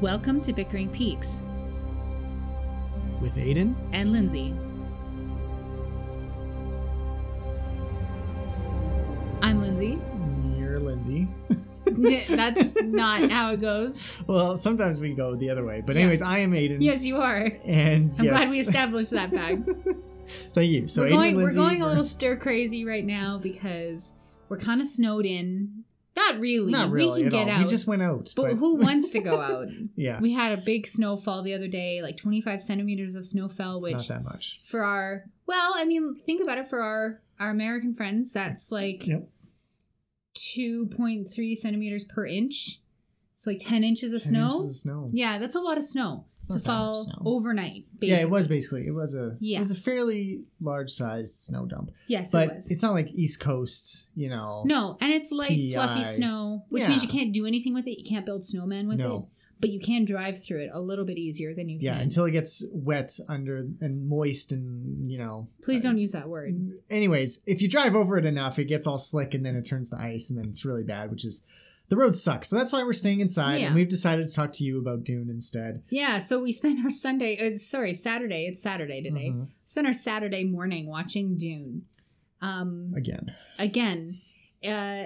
Welcome to Bickering Peaks With Aiden? and Lindsay. I'm Lindsay. You're Lindsay. That's not how it goes. Well, sometimes we go the other way. But Yeah. anyways, I am Aiden. Yes, you are. And I'm yes. glad we established that fact. Thank you. So we're Aiden going and we're Lindsay going a little stir crazy right now because we're kind of snowed in. Not really. Not really we can get all. out. We just went out. but, But, who wants to go out? Yeah. We had a big snowfall the other day, like 25 centimeters of snow fell, It's which not that much. for our well, I mean, think about it for our our American friends, that's like Yep. 2.3 centimeters per inch. So like 10 inches of 10 snow. inches of snow. Yeah, that's a lot of snow It's to not that much fall snow. overnight. Basically. Yeah, it was basically. It was a Yeah. it was a fairly large sized snow dump. Yes, But it was. it's not like East Coast, you know. No, and it's like fluffy snow, which means you can't do anything with it. You can't build snowmen with No. it, but you can drive through it a little bit easier than you Yeah, can. until it gets wet under and moist and you know. Please uh, don't use that word. anyways, if you drive over it enough, it gets all slick and then it turns to ice and then it's really bad, which is the road sucks. So that's why we're staying inside Yeah. and we've decided to talk to you about Dune instead. Yeah, so we spent our Sunday, uh, sorry, Saturday. It's Saturday today. Mhm. Spent our Saturday morning watching Dune. Um, Again. again, uh,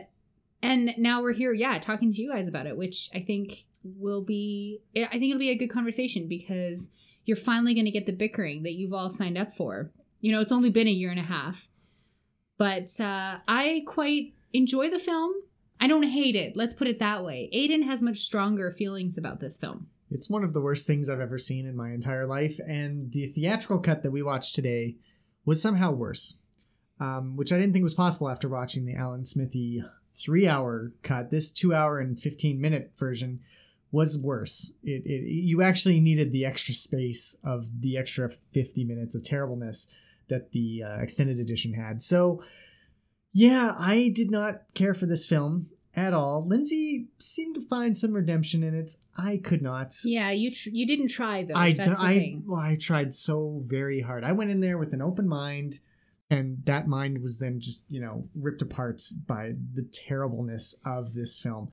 and now we're here, yeah, talking to you guys about it, which I think will be, I think it'll be a good conversation because you're finally going to get the bickering that you've all signed up for. You know, it's only been a year and a half, but uh, I quite enjoy the film. I don't hate it. Let's put it that way. Aiden has much stronger feelings about this film. It's one of the worst things I've ever seen in my entire life, and the theatrical cut that we watched today was somehow worse, um, which I didn't think was possible after watching the Alan Smithee three hour cut. This two hour and 15 minute version was worse. It, it You actually needed the extra space of the extra 50 minutes of terribleness that the uh, extended edition had. So, yeah, I did not care for this film at all. Lindsay seemed to find some redemption in it. I could not. Yeah, you tr- you didn't try though. I, That's d- the I, thing. well, I tried so very hard. I went in there with an open mind, and that mind was then just, you know, ripped apart by the terribleness of this film.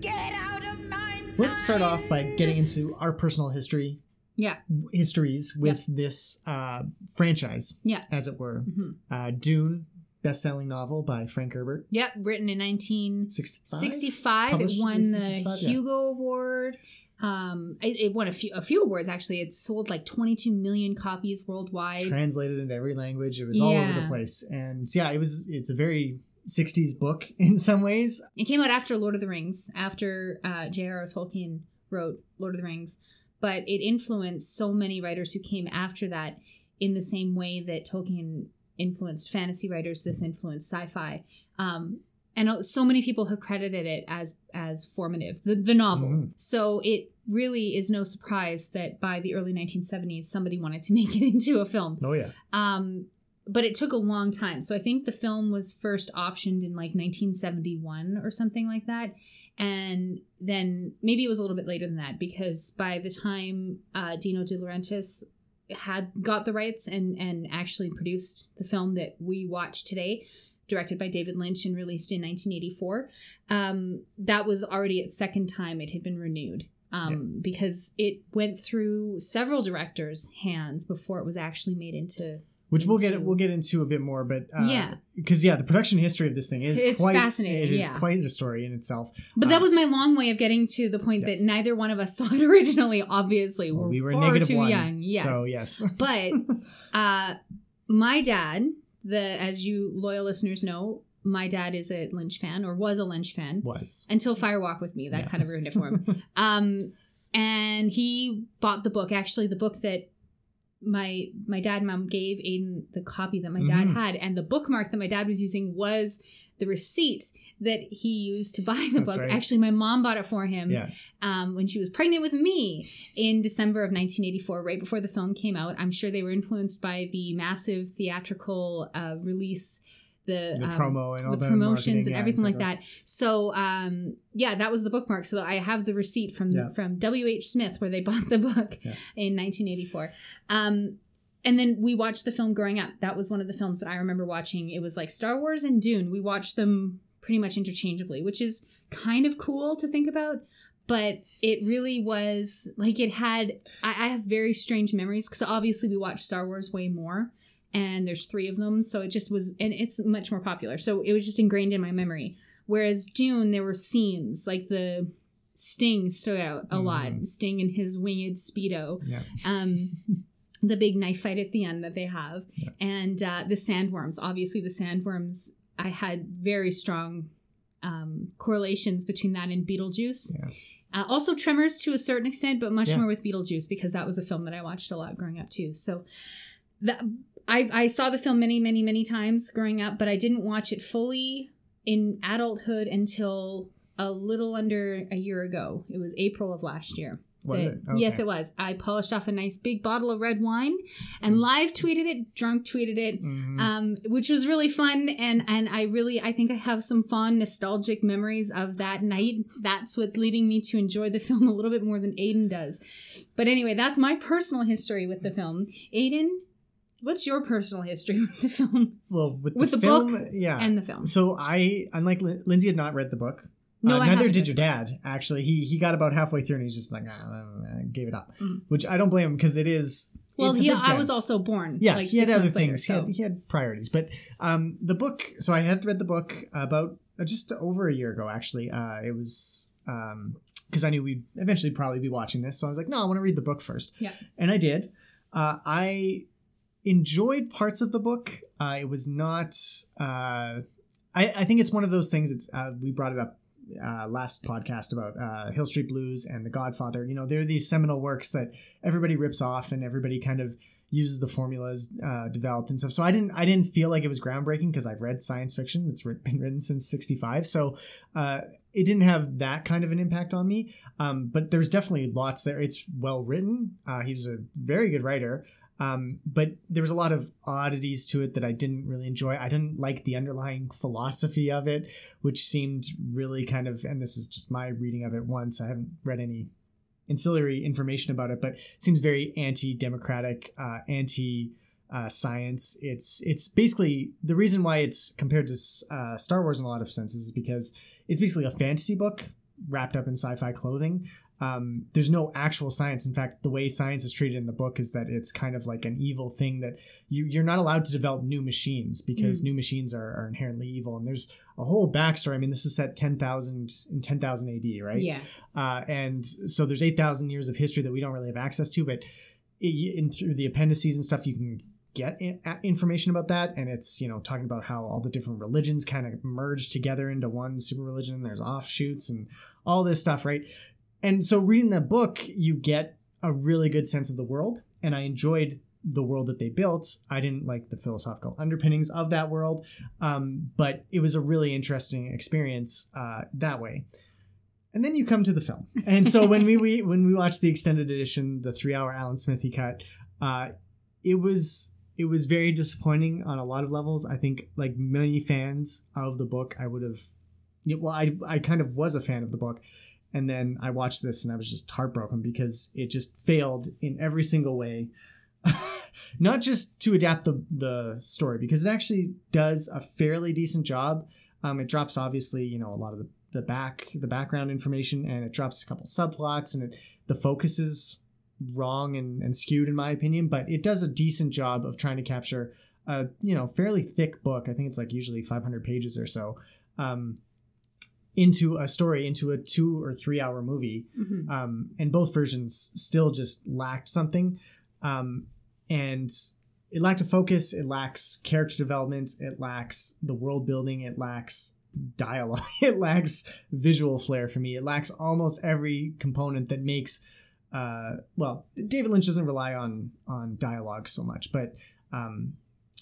Get out of my Let's start off by getting into our personal history Yeah, histories with this uh, franchise, yeah. as it were. Mhm. Uh, Dune, best-selling novel by Frank Herbert, Yep, written in 19- 65. 65 it won the 65, yeah. hugo award um it, it won a few a few awards actually it sold like 22 million copies worldwide translated into every language. It was all over the place, and yeah, it was. It's a very 60s book in some ways. it came out after lord of the rings after uh j.r.r tolkien wrote lord of the rings but it influenced so many writers who came after that in the same way that tolkien influenced fantasy writers this influenced sci-fi. Um and so many people have credited it as as formative the, the novel. Mhm. so it really is no surprise that by the early 1970s somebody wanted to make it into a film. Oh yeah, um but it took a long time. So i think the film was first optioned in like 1971 or something like that. And then maybe it was a little bit later than that because by the time uh, dino de laurentiis had got the rights and and actually produced the film that we watch today directed by david lynch and released in 1984 um, that was already its second time it had been renewed um, because it went through several directors hands before it was actually made into which we'll get into- we'll get into a bit more, but uh, Yeah. because yeah, the production history of this thing is It's quite fascinating, It is yeah. quite a story in itself. But that was my long way of getting to the point Yes. that neither one of us saw it originally. Obviously, well, we're, we were far too one, young. Yes, So yes, but uh, my dad, the as you loyal listeners know, my dad is a Lynch fan or was a Lynch fan was until Fire Walk with Me. That Yeah. kind of ruined it for him. um, and he bought the book. Actually, the book that my my dad and mom gave Aiden the copy that my dad Mhm. had, and the bookmark that my dad was using was the receipt that he used to buy the That's book. right. Actually, my mom bought it for him yeah. um, when she was pregnant with me in December of 1984, right before the film came out. I'm sure they were influenced by the massive theatrical uh, release, the, The um, promo and all the the promotions and everything like that. So um, yeah, that was the bookmark. So I have the receipt from Yeah. from W. H. Smith where they bought the book Yeah. in 1984. Um, and then we watched the film growing up. That was one of the films that I remember watching. It was like Star Wars and Dune. We watched them pretty much interchangeably, which is kind of cool to think about. But it really was like it had. I, I have very strange memories because obviously we watched Star Wars way more, and there's three of them, so it just was, and it's much more popular. So it was just ingrained in my memory. Whereas Dune, there were scenes like the Sting stood out a lot. Mhm. Sting in his winged speedo Yeah. um, the big knife fight at the end that they have, Yeah. and uh, the sandworms. Obviously, the sandworms. I had very strong um, correlations between that and Beetlejuice. Yeah. Uh, also, Tremors to a certain extent, but much Yeah. more with Beetlejuice because that was a film that I watched a lot growing up too. So, that I I saw the film many, many, many times growing up, but I didn't watch it fully in adulthood until a little under a year ago. It was April of last year. Was it? Yes, it was. I polished off a nice big bottle of red wine and live tweeted it, drunk tweeted it, Mhm. um, which was really fun. And and I really I think I have some fond nostalgic memories of that night. That's what's leading me to enjoy the film a little bit more than Aiden does. But anyway, that's my personal history with the film. Aiden, what's your personal history with the film well, with, with the, the film, book yeah. and the film? so I, unlike Lin- Lindsay, had not read the book. No, uh, neither did your dad. Actually, he he got about halfway through and he's just like, ah, I gave it up. Mm. Which I don't blame him because it is. Well, he, I was also born. Yeah, like he had other months later, things. so. He, had, he had priorities, but um, the book. So I had read the book about uh, just over a year ago. Actually, uh, it was because I knew we'd eventually probably be watching this, so I was like, no, I want to read the book first. Yeah. and I did. Uh, I enjoyed parts of the book. Uh, it was not. Uh, I, I think it's one of those things. It's uh, we brought it up uh, last podcast about uh, Hill Street Blues and The Godfather. You know, they're these seminal works that everybody rips off and everybody kind of uses the formulas uh, developed and stuff. So I didn't I didn't feel like it was groundbreaking because I've read science fiction that's been written since '65. So it didn't have that kind of an impact on me. Um, but there's definitely lots there. It's well written. He was a very good writer. Um, but there was a lot of oddities to it that I didn't really enjoy. I didn't like the underlying philosophy of it, which seemed really kind of, and this is just my reading of it once. I haven't read any ancillary information about it, but it seems very anti-democratic, uh, anti uh, science. It's it's basically the reason why it's compared to uh, Star Wars in a lot of senses is because it's basically a fantasy book wrapped up in sci-fi clothing. Um, there's no actual science. In fact, the way science is treated in the book is that it's kind of like an evil thing that you, you're not allowed to develop new machines because new machines are, are inherently evil. And there's a whole backstory. I mean, this is set 10,000 in 10,000 AD, right? Yeah. Uh, and so there's 8,000 years of history that we don't really have access to, but i- in through the appendices and stuff, you can get information about that. And it's, you know, talking about how all the different religions kind of merge together into one super religion. There's offshoots and all this stuff, right? And so reading that book, you get a really good sense of the world. And I enjoyed the world that they built. I didn't like the philosophical underpinnings of that world, um, but it was a really interesting experience uh, that way. And then you come to the film, and so when we, we when we watched the extended edition, the three-hour Alan Smithee cut, uh, it was it was very disappointing on a lot of levels. I think, like many fans of the book, I would have. Well, I I kind of was a fan of the book, and then I watched this and I was just heartbroken because it just failed in every single way. Not just to adapt the the story because it actually does a fairly decent job. Um, it drops obviously you know a lot of the, the back the background information and it drops a couple subplots and it the focus is wrong and, and skewed in my opinion, but it does a decent job of trying to capture a you know fairly thick book. I think it's like usually 500 pages or so. Um, into a story, into a two or three hour movie, Mhm. um, and both versions still just lacked something. Um, and it lacked a focus, it lacks character development, it lacks the world building, it lacks dialogue, it lacks visual flair for me, it lacks almost every component that makes. Uh, well, David Lynch doesn't rely on on dialogue so much, but um,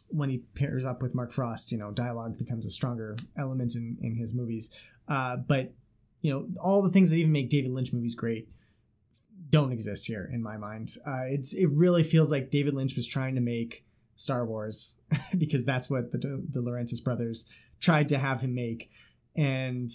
when he pairs up with Mark Frost, you know, dialogue becomes a stronger element in in his movies. Uh, but you know, all the things that even make David Lynch movies great don't exist here in my mind. Uh, it's it really feels like David Lynch was trying to make Star Wars because that's what the the Laurentiis brothers tried to have him make, and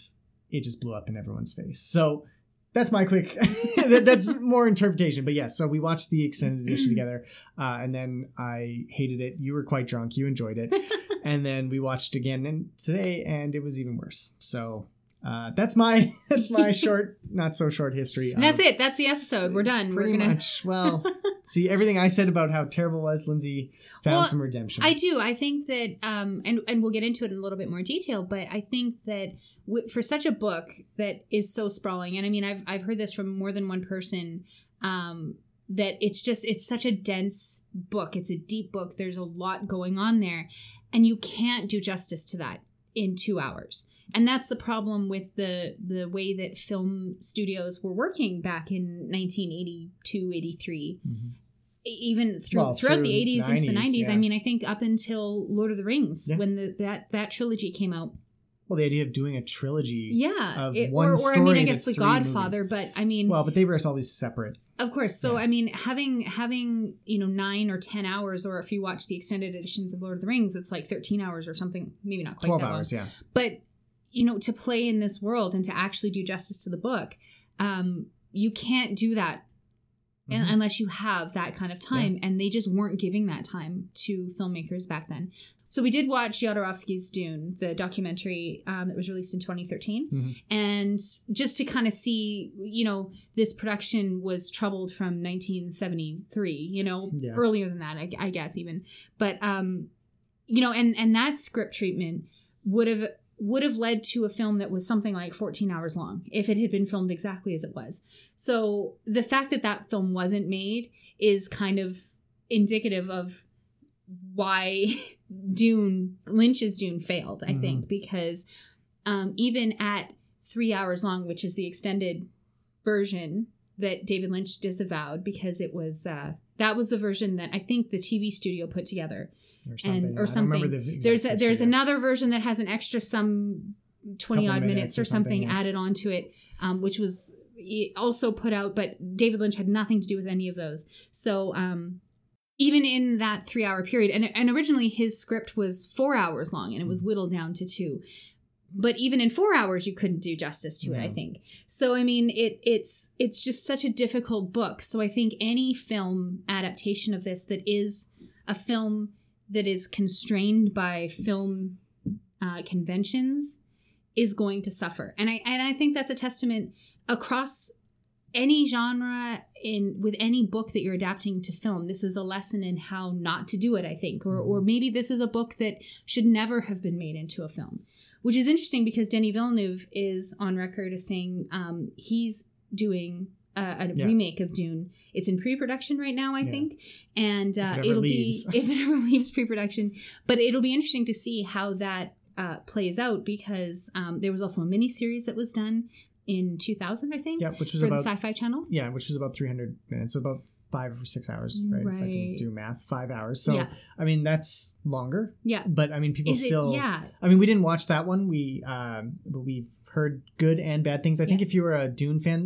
it just blew up in everyone's face. So that's my quick. that, that's more interpretation, but yes. So we watched the extended edition together, uh, and then I hated it. You were quite drunk. You enjoyed it, and then we watched again and today, and it was even worse. So uh, that's my that's my short, not so short history. And that's of- it. That's the episode. We're done. We're Pretty gonna. much. Well, see everything I said about how terrible it was. Lindsay found Well, some redemption. I do. I think that, um, and and we'll get into it in a little bit more detail. But I think that w- for such a book that is so sprawling, and I mean, I've I've heard this from more than one person, um, that it's just it's such a dense book. It's a deep book. There's a lot going on there, and you can't do justice to that in two hours. And that's the problem with the the way that film studios were working back in 1982, 83 Mhm. e- even through, Well, throughout through the 80s into the 90s, 90s i mean i think up until lord of the rings Yeah. when the, that that trilogy came out Well, the idea of doing a trilogy. yeah Of it- one or, or i mean i guess the godfather but i mean Well, but they were always separate. of course so yeah. i mean having having you know nine or ten hours or if you watch the extended editions of lord of the rings it's like 13 hours or something maybe not quite Twelve that long. hours. Yeah. but you know to play in this world and to actually do justice to the book um you can't do that Mhm. unless you have that kind of time and they just weren't giving that time to filmmakers back then so we did watch Jodorowsky's Dune, the documentary um, that was released in 2013, Mhm. and just to kind of see, you know, this production was troubled from 1973, you know, Yeah. earlier than that, I, I guess even, but um, you know, and and that script treatment would have would have led to a film that was something like 14 hours long if it had been filmed exactly as it was. So the fact that that film wasn't made is kind of indicative of why Dune Lynch's Dune failed, I think, because um, even at three hours long, which is the extended version that David Lynch disavowed because it was uh, that was the version that I think the TV studio put together Or something. and or I don't remember something. the There's a, there's another version that has an extra some twenty odd minutes minutes or something, something, yeah. added onto it, um, which was also put out, but David Lynch had nothing to do with any of those. So um, even in that three hour period, and and originally his script was four hours long, and it was Mm-hmm. whittled down to two. But even in four hours, you couldn't do justice to it. I think so. I mean, it it's it's just such a difficult book. So I think any film adaptation of this that is a film that is constrained by film uh, conventions is going to suffer, and I and I think that's a testament across any genre in with any book that you're adapting to film. This is a lesson in how not to do it. I think, or or maybe this is a book that should never have been made into a film, which is interesting because Denis Villeneuve is on record as saying um, he's doing. Uh, a Yeah. remake of Dune. It's in pre-production right now, I Yeah. think, and uh, it it'll leaves. be if it ever leaves pre-production. But it'll be interesting to see how that uh, plays out because um, there was also a mini series that was done in 2000, I think, Yeah, which was for about the Sci-Fi Channel. yeah, which was about 300 minutes, so about five or six hours, right? If I can do math, five hours. So Yeah. I mean, that's longer, Yeah, but I mean, people is still. it? Yeah, I mean, we didn't watch that one. We um, but we've heard good and bad things. I think if you were a Dune fan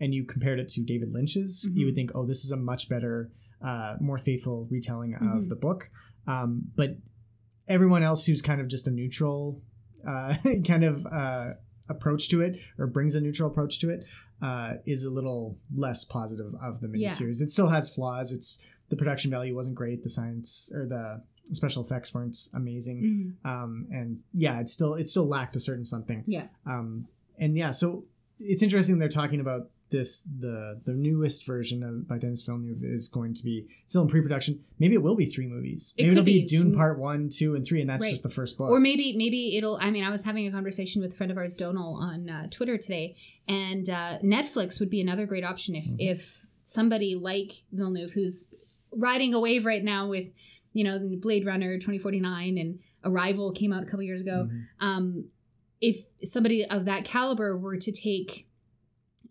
and you compared it to David Lynch's, you Mhm. would think, oh, this is a much better, uh, more faithful retelling Mhm. of the book. Um, but everyone else who's kind of just a neutral uh, kind of uh, approach to it or brings a neutral approach to it uh, is a little less positive of the Yeah. miniseries. It still has flaws. It's the production value wasn't great. The science or the special effects weren't amazing Mhm. um, and yeah, it still it still lacked a certain something. yeah, Um, and yeah, so it's interesting they're talking about this the the newest version of by Denis Villeneuve is going to be still in pre-production. Maybe it will be three movies. It Maybe it'll be, be. Dune Mm. Part One, Two, and Three, and that's Right. just the first book. or maybe maybe it'll. I mean, I was having a conversation with a friend of ours, Donal, on uh, Twitter today, and uh, Netflix would be another great option if Mhm. if somebody like Villeneuve, who's riding a wave right now with you know Blade Runner 2049 and Arrival came out a couple years ago. Mhm. um, if somebody of that caliber were to take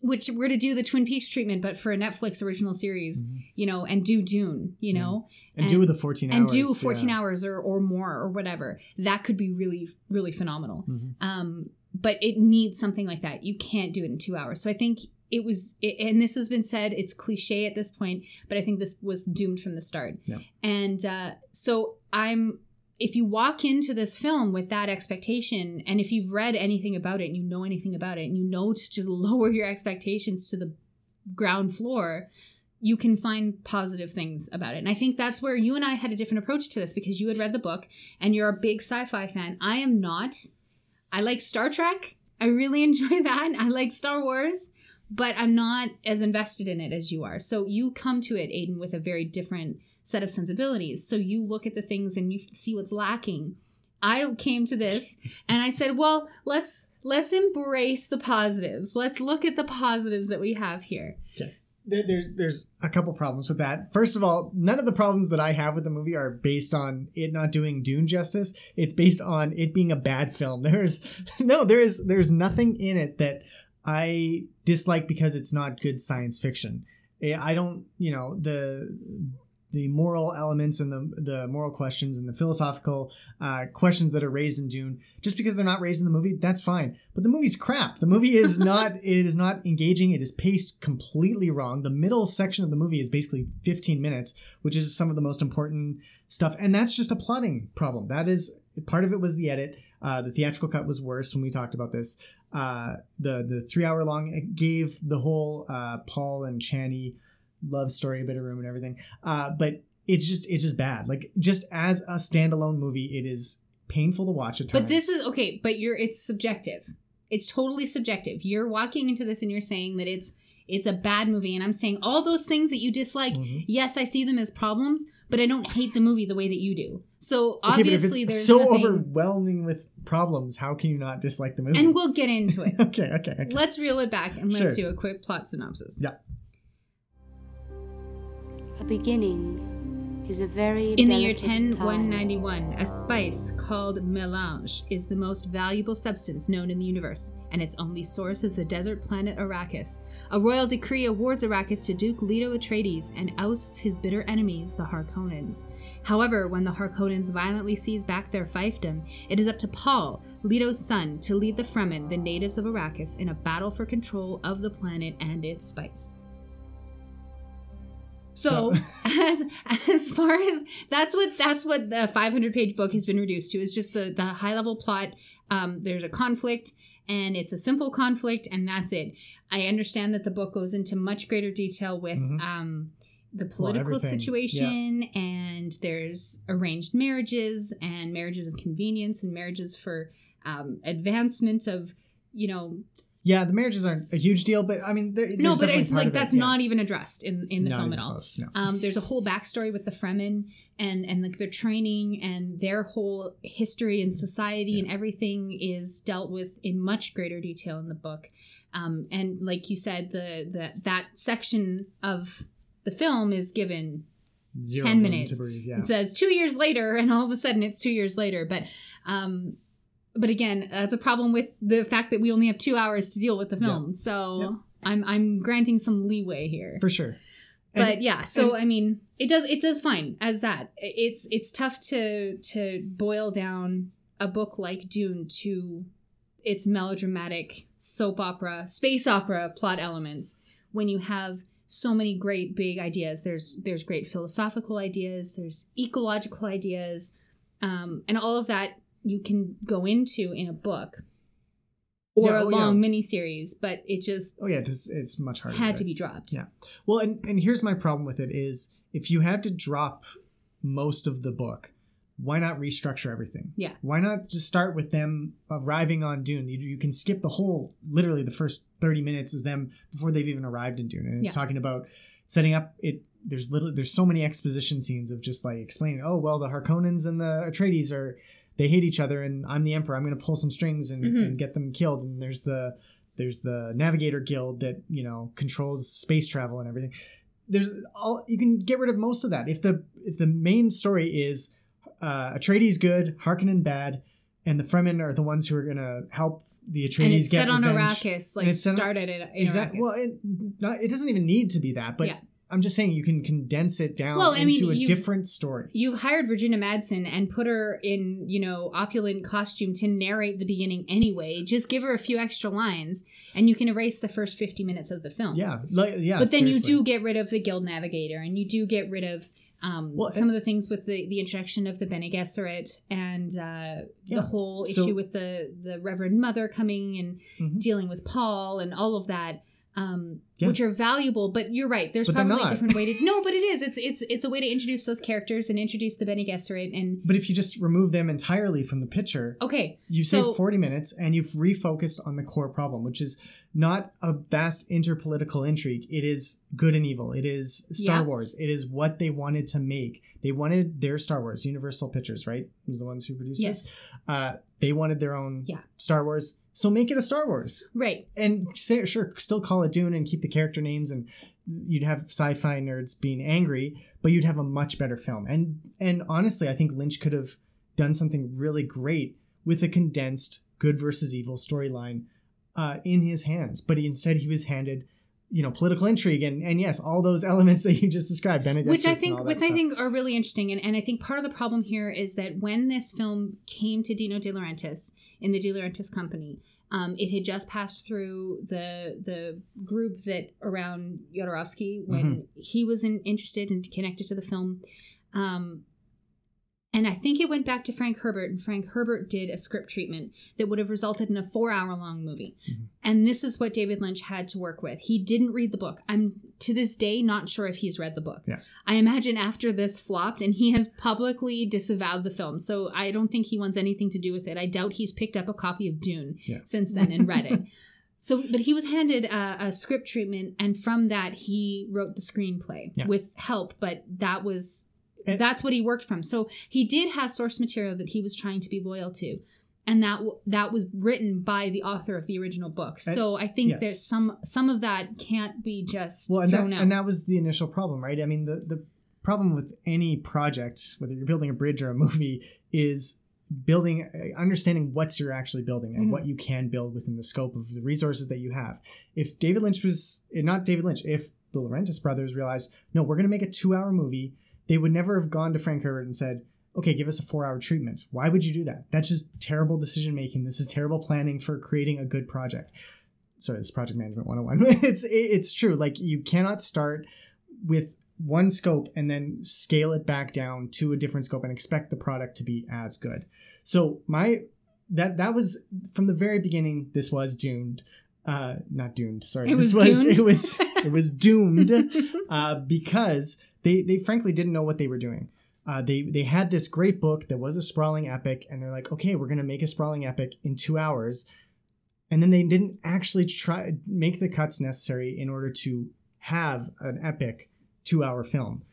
which were to do the twin peaks treatment but for a netflix original series Mhm. you know and do dune you know and, do with the fourteen and hours. do 14 yeah. hours or, or more or whatever that could be really really phenomenal Mhm. um, but it needs something like that you can't do it in two hours so i think it was it, and this has been said it's cliche at this point but i think this was doomed from the start Yeah. and uh, so i'm if you walk into this film with that expectation, and if you've read anything about it and you know anything about it, and you know to just lower your expectations to the ground floor, you can find positive things about it. And I think that's where you and I had a different approach to this because you had read the book and you're a big sci fi fan. I am not. I like Star Trek. I really enjoy that. I like Star Wars, but I'm not as invested in it as you are. So you come to it, Aiden, with a very different set of sensibilities. So you look at the things and you see what's lacking. I came to this and I said, well, let's let's embrace the positives. Let's look at the positives that we have here. Okay. There's there's a couple problems with that. First of all, none of the problems that I have with the movie are based on it not doing Dune justice. It's based on it being a bad film. There's no there is there's nothing in it that I dislike because it's not good science fiction. Eh, I don't, you know, the the moral elements and the the moral questions and the philosophical uh, questions that are raised in Dune. Just because they're not raised in the movie, that's fine. But the movie's crap. The movie is not. it is not engaging. It is paced completely wrong. The middle section of the movie is basically 15 minutes, which is some of the most important stuff. And that's just a plotting problem. That is part of it was the edit. Uh, the theatrical cut was worse when we talked about this. Uh, the the three hour long it gave the whole uh, Paul and Chani love story a bit of room and everything. Uh, but it's just it's just bad. Like just as a standalone movie, it is painful to watch at times. But this is okay, but you're it's subjective. It's totally subjective. You're walking into this and you're saying that it's it's a bad movie and I'm saying all those things that you dislike, Mhm. yes, I see them as problems, but I don't hate the movie the way that you do. So okay, but if obviously it's there's so nothing overwhelming with problems, how can you not dislike the movie? and we'll get into it. okay, okay, okay. Let's reel it back and let's Sure. do a quick plot synopsis. Yeah. A beginning is a very In the year delicate time. 10191, a spice called melange is the most valuable substance known in the universe, and its only source is the desert planet Arrakis. A royal decree awards Arrakis to Duke Leto Atreides and ousts his bitter enemies, the Harkonnens. However, when the Harkonnens violently seize back their fiefdom, it is up to Paul, Leto's son, to lead the Fremen, the natives of Arrakis, in a battle for control of the planet and its spice. So, as as far as that's what that's what the 500 page book has been reduced to is just the the high level plot. Um, there's a conflict and it's a simple conflict and that's it. I understand that the book goes into much greater detail with Mhm. um, the political everything, situation and there's arranged marriages and marriages of convenience and marriages for um, advancement of you know Yeah, the marriages aren't a huge deal, but I mean, there, no but it's like it, that's yeah. not even addressed in in the Not film at all close, no. um, there's a whole backstory with the Fremen and and like their training and their whole history and society and everything is dealt with in much greater detail in the book. Um, and like you said, the the that section of the film is given Zero 10 minutes. breathe. Yeah. it says two years later, and all of a sudden it's two years later. But um, but again, that's a problem with the fact that we only have two hours to deal with the film. So Yep. I'm I'm granting some leeway here for sure. but And- yeah so i mean it does it does fine as that it's it's tough to to boil down a book like dune to its melodramatic soap opera space opera plot elements when you have so many great big ideas there's there's great philosophical ideas there's ecological ideas um, and all of that you can go into in a book or Yeah, a oh, yeah. long mini series but it just Oh yeah, it's, it's much harder. had to be dropped Yeah. Well, and and here's my problem with it is if you had to drop most of the book, why not restructure everything? Yeah. Why not just start with them arriving on Dune? You, you can skip the whole, literally the first 30 minutes is them before they've even arrived in Dune. And it's Yeah. talking about setting up it. There's little, there's so many exposition scenes of just like explaining, oh, well, the Harkonnens and the Atreides are, they hate each other and I'm the emperor. I'm going to pull some strings and, Mhm. and get them killed. And there's the, there's the navigator guild that, you know, controls space travel and everything there's all you can get rid of most of that if the if the main story is uh Atreides good, Harkonnen bad, and the Fremen are the ones who are gonna help the Atreides and it's get set on revenge. Arrakis, like it's set on- started it in Exactly. Well, it, not, it doesn't even need to be that, but Yeah. I'm just saying you can condense it down Well, I mean, into a different story. You've hired Virginia Madsen and put her in, you know, opulent costume to narrate the beginning anyway. Just give her a few extra lines, and you can erase the first fifty minutes of the film. Yeah, like, yeah. but then seriously. you do get rid of the guild navigator, and you do get rid of Um, Well, some and- of the things with the, the introduction of the Bene Gesserit and uh, Yeah. the whole So- issue with the the Reverend Mother coming and Mhm. dealing with Paul and all of that, um, Yeah. which are valuable. But you're right. There's But probably a different way to. No, but it is. It's it's it's a way to introduce those characters and introduce the Bene Gesserit. And But if you just remove them entirely from the picture, okay, You've So- saved 40 minutes and you've refocused on the core problem, which is not a vast interpolitical intrigue. It is good and evil. It is Star Yeah. Wars. It is what they wanted to make. They wanted their Star Wars. Universal Pictures, right? Was the ones who produced Yes. this. Uh, they wanted their own Yeah. Star Wars. So make it a Star Wars. right. And say, sure, still call it Dune and keep the character names and you'd have sci-fi nerds being angry, but you'd have a much better film. And and honestly, I think Lynch could have done something really great with a condensed good versus evil storyline uh, in his hands. But he, instead, he was handed, you know, political intrigue and and yes, all those elements that you just described, Benedict which I think which I think are really interesting, and, and I think part of the problem here is that when this film came to Dino De Laurentiis in the De Laurentiis company, um, it had just passed through the the group that around Jodorowsky when Mm-hmm. he was in, interested and connected to the film. Um, and I think it went back to Frank Herbert, and Frank Herbert did a script treatment that would have resulted in a four hour long movie. Mm-hmm. And this is what David Lynch had to work with. He didn't read the book. I'm to this day not sure if he's read the book. Yeah. I imagine after this flopped, and he has publicly disavowed the film. So I don't think he wants anything to do with it. I doubt he's picked up a copy of Dune Yeah. since then and read it. So, but he was handed a, a script treatment, and from that he wrote the screenplay Yeah. with help. But that was And- that's what he worked from. So he did have source material that he was trying to be loyal to, and that that was written by the author of the original book. So I think yes. there's some some of that can't be just well and that, thrown out. and that was the initial problem right i mean the, the problem with any project whether you're building a bridge or a movie is building understanding what you're actually building and Mhm. what you can build within the scope of the resources that you have if david lynch was eh, not david lynch if the Laurentiis brothers realized no we're going to make a two hour movie they would never have gone to frank herbert and said okay give us a four hour treatment why would you do that that's just terrible decision making this is terrible planning for creating a good project sorry, this is project management 101. it's it's true. Like you cannot start with one scope and then scale it back down to a different scope and expect the product to be as good. So my that that was from the very beginning. This was doomed. Uh, not doomed. Sorry, It this was was it was it was doomed uh, because they they frankly didn't know what they were doing. Uh, they they had this great book that was a sprawling epic, and they're like, okay, we're gonna make a sprawling epic in two hours, and then they didn't actually try make the cuts necessary in order to have an epic two hour film.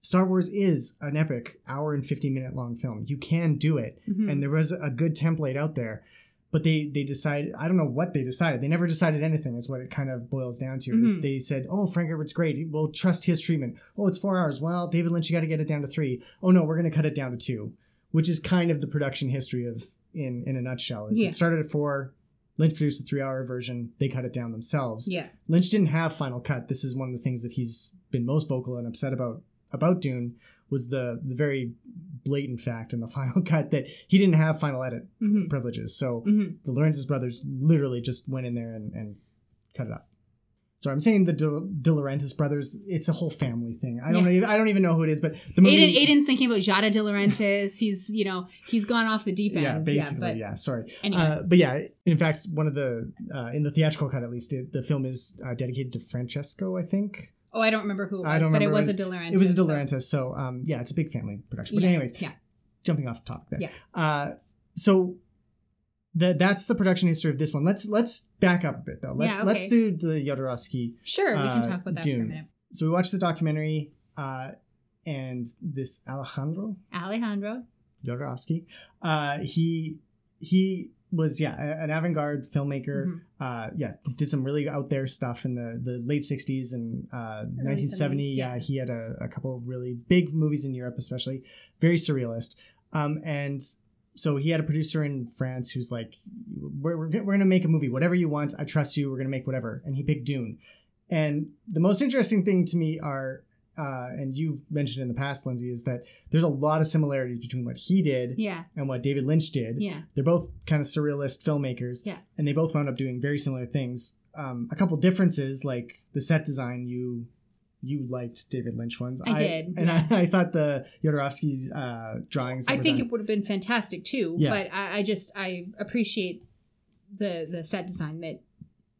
Star Wars is an epic hour and 50 minute long film. You can do it. Mhm. And there was a good template out there. But they they decided I don't know what they decided. They never decided anything is what it kind of boils down to. Is Mhm. they said, Oh, Frank Herbert's great. We'll trust his treatment. Oh, it's four hours. Well, David Lynch, you gotta get it down to three. Oh no, we're gonna cut it down to two. Which is kind of the production history of in in a nutshell. Is Yeah. it started at four, Lynch produced a three hour version, they cut it down themselves. yeah, Lynch didn't have final cut. This is one of the things that he's been most vocal and upset about about Dune was the the very blatant fact in the final cut that he didn't have final edit hmm privileges. So hmm the Lawrence's brothers literally just went in there and, and cut it up. So I'm saying the De, De Laurentiis brothers. It's a whole family thing. I don't. Yeah. Even, I don't even know who it is, but the movie. Aiden, Aiden's thinking about Giada De Laurentiis. He's you know he's gone off the deep end. yeah, basically, but yeah. Sorry, Anyway. uh, but yeah. In fact, one of the uh, in the theatrical cut, at least, it, the film is uh, dedicated to Francesco. I think oh, I don't remember who it was, I don't but it remember was a De Laurentiis. it was a De so- So, um, yeah, it's a big family production. But Yeah, anyways, yeah. jumping off topic there. Yeah. Uh, so that that's the production history of this one. Let's let's back up a bit though. Let's Yeah, let's do the Jodorowsky Sure, we can uh, talk about that for a Dune. minute. so we watched the documentary uh, and this Alejandro Alejandro. Jodorowsky, uh, he he was yeah an avant-garde filmmaker. Mhm. Uh, yeah, did some really out there stuff in the the late '60s and uh, 1970. 70s, yeah. yeah. he had a, a couple of really big movies in Europe, especially very surrealist. Um, and so he had a producer in France who's like, we're, we're, gonna- we're going to make a movie, whatever you want. I trust you. We're going to make whatever. And he picked Dune. And the most interesting thing to me are, uh, and you mentioned in the past, Lindsay, is that there's a lot of similarities between what he did Yeah, and what David Lynch did. yeah, They're both kind of surrealist filmmakers. Yeah. And they both wound up doing very similar things. Um, a couple differences, like the set design, you you liked David Lynch ones. I did, and yeah. I, I thought the Jodorowsky's uh, drawings. I think done- it would have been fantastic too. Yeah. But I, I just I appreciate the the set design that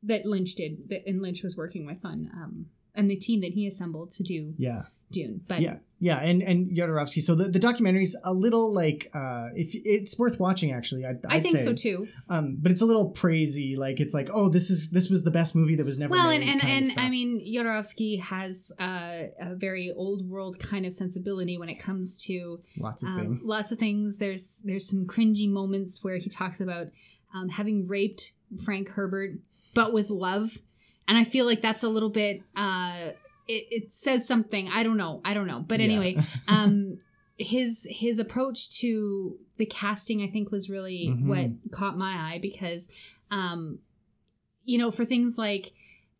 that Lynch did that and Lynch was working with on um and the team that he assembled to do yeah, Dune. But yeah, yeah, and and Jodorowsky. So the the documentary's a little like uh, if it's worth watching actually. I'd, I I'd think say. so too. Um, but it's a little crazy. Like it's like, oh, this is this was the best movie that was never. Well, made and and, and. I mean, Jodorowsky has uh, a very old world kind of sensibility when it comes to lots of um, things. lots of things. There's there's some cringy moments where he talks about um, having raped Frank Herbert, but with love, and I feel like that's a little bit. Uh, it, it says something. I don't know. I don't know. But Yeah. anyway, um, his his approach to the casting, I think, was really Mhm. what caught my eye because, um, you know, for things like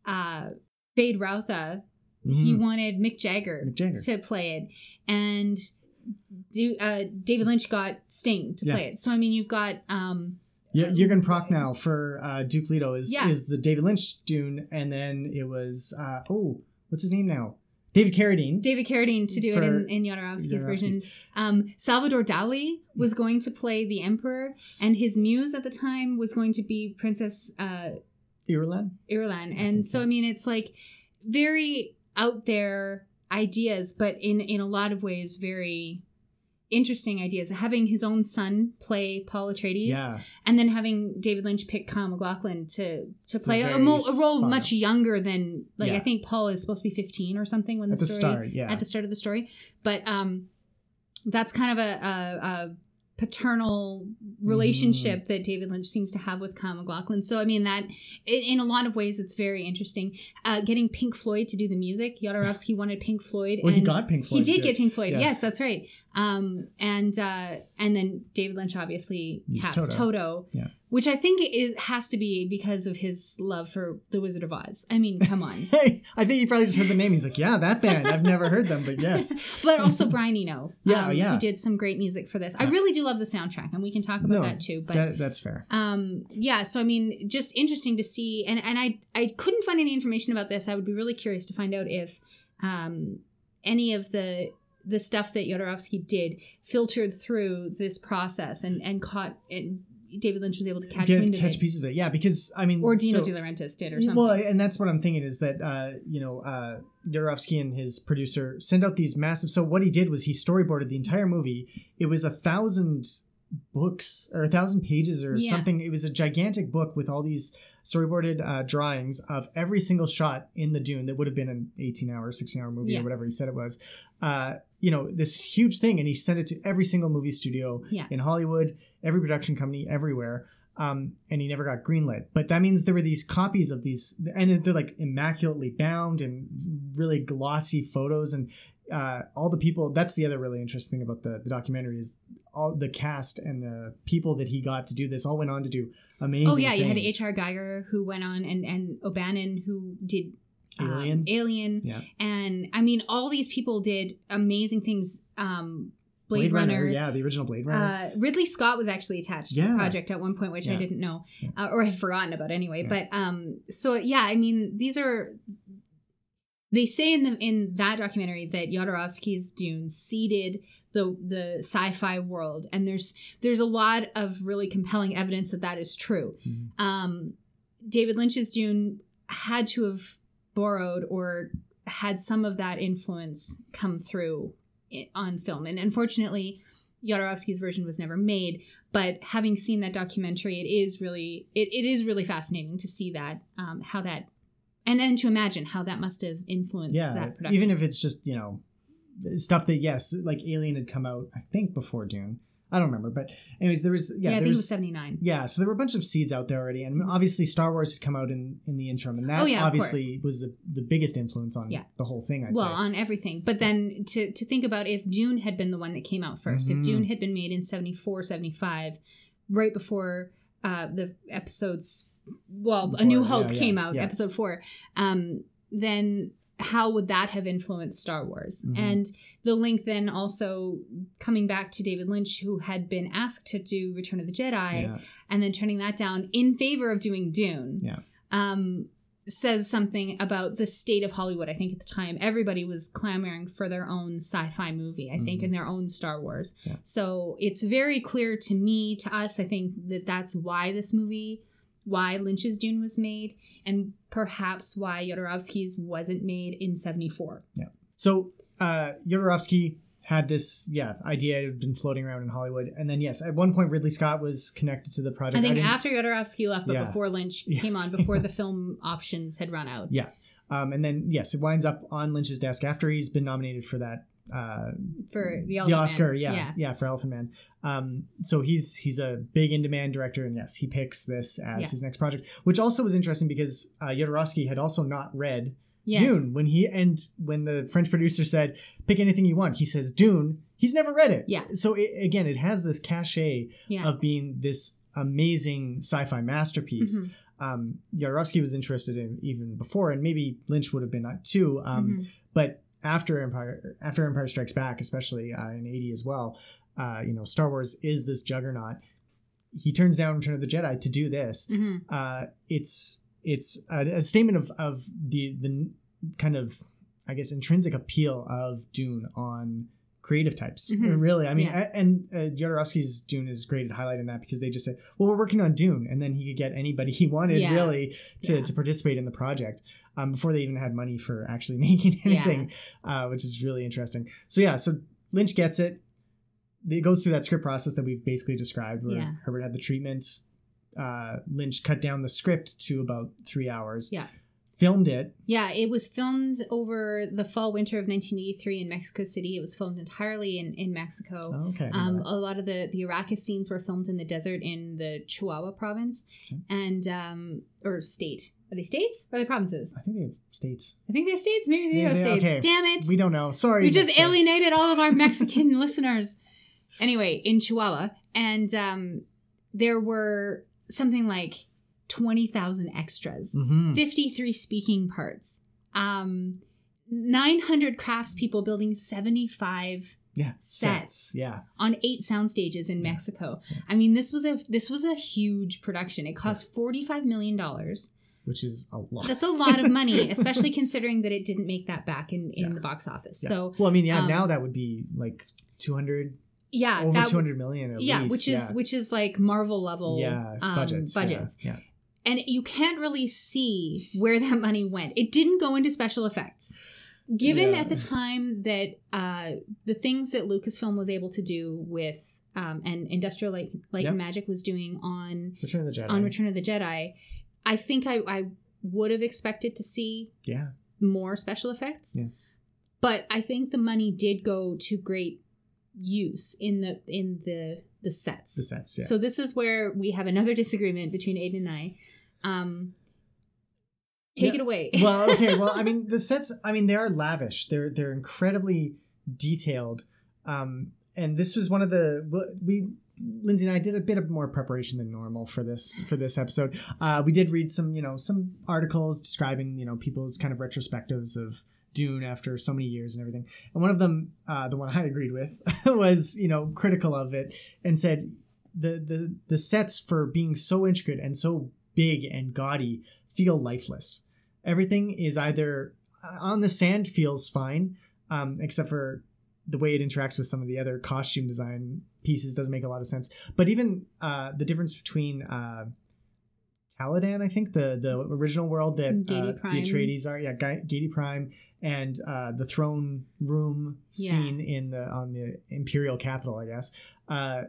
uh, Feyd-Rautha, he Mhm. wanted Mick Jagger, Mick Jagger. to play it, and do, uh, David Lynch got Sting to Yeah. play it. So I mean, you've got um, Yeah, Jurgen Prochnow for uh, Duke Leto is Yeah. is the David Lynch Dune, and then it was uh, oh, what's his name now? David Carradine. David Carradine to do it in, in Jodorowsky's version. Um, Salvador Dali was going to play the Emperor, and his muse at the time was going to be Princess uh, Irulan. Irulan. And so, I mean, it's like very out there ideas, but in in a lot of ways, very interesting ideas. Having his own son play Paul Atreides, Yeah, and then having David Lynch pick Kyle MacLachlan to to It's play a, very mo- a role much younger than like I think Paul is supposed to be fifteen or something when at the the story start. Yeah, at the start of the story. But um, that's kind of a, a, a paternal relationship that David Lynch seems to have with Kyle MacLachlan. So I mean that in, a lot of ways it's very interesting. Uh, getting Pink Floyd to do the music, Jodorowsky wanted Pink Floyd. well, he and got Pink Floyd. he did get Pink Floyd. Yeah. Yes, that's right. Um, and uh, and then David Lynch obviously Used taps Toto. Toto, Yeah. Which I think is has to be because of his love for The Wizard of Oz. I mean, come on. Hey, I think he probably just heard the name. He's like, yeah, that band. I've never heard them, but yes. but also Brian Eno, Yeah, um, yeah. who did some great music for this. I really do love the soundtrack, and we can talk about No, that too. But that, that's fair. um, yeah, so I mean, just interesting to see, and and I I couldn't find any information about this. I would be really curious to find out if um, any of the the stuff that Jodorowsky did filtered through this process and and caught and David Lynch was able to catch Get, catch it, pieces of it. Yeah, because I mean, or Dino so- De Laurentiis did, or something. Well, and that's what I'm thinking is that uh, you know uh, Jodorowsky and his producer sent out these massive. So what he did was he storyboarded the entire movie. It was a thousand books or a thousand pages or Yeah. something. It was a gigantic book with all these storyboarded uh, drawings of every single shot in the Dune that would have been an 18 hour, 16 hour movie Yeah. or whatever he said it was. Uh, you know, this huge thing, and he sent it to every single movie studio Yeah. in Hollywood, every production company, everywhere. Um, and he never got greenlit. But that means there were these copies of these, and they're like immaculately bound and really glossy photos. And uh, all the people, that's the other really interesting thing about the, the documentary is all the cast and the people that he got to do this all went on to do amazing Oh yeah, you had. H.R. Giger who went on, and and O'Bannon who did um, Alien. Alien, Yeah. and I mean, all these people did amazing things. Um, Blade, Blade, Runner, Runner, yeah, the original Blade Runner. Uh, Ridley Scott was actually attached to the project at one point, which I didn't know, Yeah. uh, or had forgotten about anyway. Yeah. But um, so yeah, I mean, these are. They say in the in that documentary that Jodorowsky's Dune seeded the the sci-fi world, and there's there's a lot of really compelling evidence that that is true. Mhm. Um, David Lynch's Dune had to have borrowed or had some of that influence come through on film. And unfortunately, Jodorowsky's version was never made. But having seen that documentary, it is really it, it is really fascinating to see that um, how that and then to imagine how that must have influenced yeah, that production. even if it's just, you know, stuff that, yes, like Alien had come out, I think, before Dune. I don't remember. But, anyways, there was, yeah, yeah, I think it was seventy nine. Yeah, so there were a bunch of seeds out there already, and obviously Star Wars had come out in, in the interim, and that Oh, yeah, obviously was the, the biggest influence on Yeah. the whole thing. I'd well say. on everything but then to, to think about if Dune had been the one that came out 1st Mhm. if Dune had been made in 74 75 right before uh, the episodes well a new hope yeah, yeah, came out yeah. episode four um, then how would that have influenced star wars Mhm. and the link then also coming back to david lynch who had been asked to do return of the jedi yeah. and then turning that down in favor of doing Dune. Yeah. Um, says something about the state of Hollywood. I think at the time everybody was clamoring for their own sci-fi movie. I think Mhm. and their own Star Wars. Yeah. So it's very clear to me, to us. I think that that's why this movie, why Lynch's Dune was made, and perhaps why Jodorowsky's wasn't made in '74. Yeah. So uh Jodorowsky had this yeah idea had been floating around in Hollywood, and then yes, at one point Ridley Scott was connected to the project. I think didn't- after Jodorowsky left, but Yeah. before Lynch Yeah. came on, before the film options had run out. Yeah. Um, and then yes, it winds up on Lynch's desk after he's been nominated for that uh, For the, the Oscar. Man. Yeah, yeah, for Elephant Man. Um, so he's he's a big in demand director, and yes, he picks this as Yeah. his next project, which also was interesting because uh, Jodorowsky had also not read Yes. Dune when he and when the French producer said pick anything you want, he says Dune. He's never read it. Yeah. So it, again, it has this cachet Yeah. of being this amazing sci-fi masterpiece. Mhm. Um, Jodorowsky was interested in even before, and maybe Lynch would have been that too. Um, Mhm. But after Empire, after Empire Strikes Back, especially uh, in '80 as well, uh, you know, Star Wars is this juggernaut. He turns down Return of the Jedi to do this. Mhm. Uh, it's it's a, a statement of of the the kind of I guess intrinsic appeal of Dune on creative types. Mhm. Really, I mean, Yeah. and uh, Jodorowsky's Dune is great at highlighting that because they just say, "Well, we're working on Dune," and then he could get anybody he wanted Yeah. really to, Yeah. to participate in the project um, before they even had money for actually making anything, uh, which is really interesting. So yeah, so Lynch gets it. It goes through that script process that we've basically described, where Yeah. Herbert had the treatment. Uh, Lynch cut down the script to about three hours. Yeah. filmed it. Yeah, it was filmed over the fall winter of 1983 in Mexico City. It was filmed entirely in, in Mexico. Oh, okay, Um, a lot of the the Arrakis scenes were filmed in the desert in the Chihuahua province, Okay. and um, or state. Are they states or are they provinces? I think they have states. I think they're states. Maybe they Yeah, are they- states. okay. Damn it! We don't know. Sorry, we just Mexico. alienated all of our Mexican listeners. Anyway, in Chihuahua, and um, there were something like twenty thousand extras. Mhm. 53 speaking parts, um, 900 craftspeople building 75 Yeah, sets. Yeah, on eight sound stages in. Mexico. I mean, this was a this was a huge production. It cost 45 million dollars. Which is a lot. That's a lot of money, especially considering that it didn't make that back in in Yeah. the box office. Yeah. So well, I mean, yeah, um, now that would be like two hundred, yeah, over two hundred million. At yeah, least. which is yeah. which is like Marvel level yeah um, budgets. yeah, budgets. Yeah, and you can't really see where that money went. It didn't go into special effects. Given Yeah. at the time that uh, the things that Lucasfilm was able to do with um, and Industrial Light, Light Yep. and Magic was doing on Return of the Jedi. on Return of the Jedi, I think I, I would have expected to see yeah, more special effects. Yeah. But I think the money did go to great use in the in the the sets. the sets. Yeah, So this is where we have another disagreement between Aiden and I. Um, take Yeah. it away. well, okay. Well, I mean, the sets. I mean, they are lavish. They're they're incredibly detailed. Um, and this was one of the we Lindsay and I did a bit of more preparation than normal for this for this episode. Uh, we did read some you know some articles describing you know people's kind of retrospectives of Dune after so many years and everything. And one of them, uh, the one I agreed with, was you know critical of it and said the the the sets for being so intricate and so big and gaudy feel lifeless. Everything is either uh, on the sand feels fine, um, except for the way it interacts with some of the other costume design pieces doesn't make a lot of sense. But even uh, the difference between uh, Caladan, I think the the original world that uh, the Atreides are, yeah, Giedi Prime, and uh, the throne room Yeah. scene in the on the Imperial capital, I guess. Uh,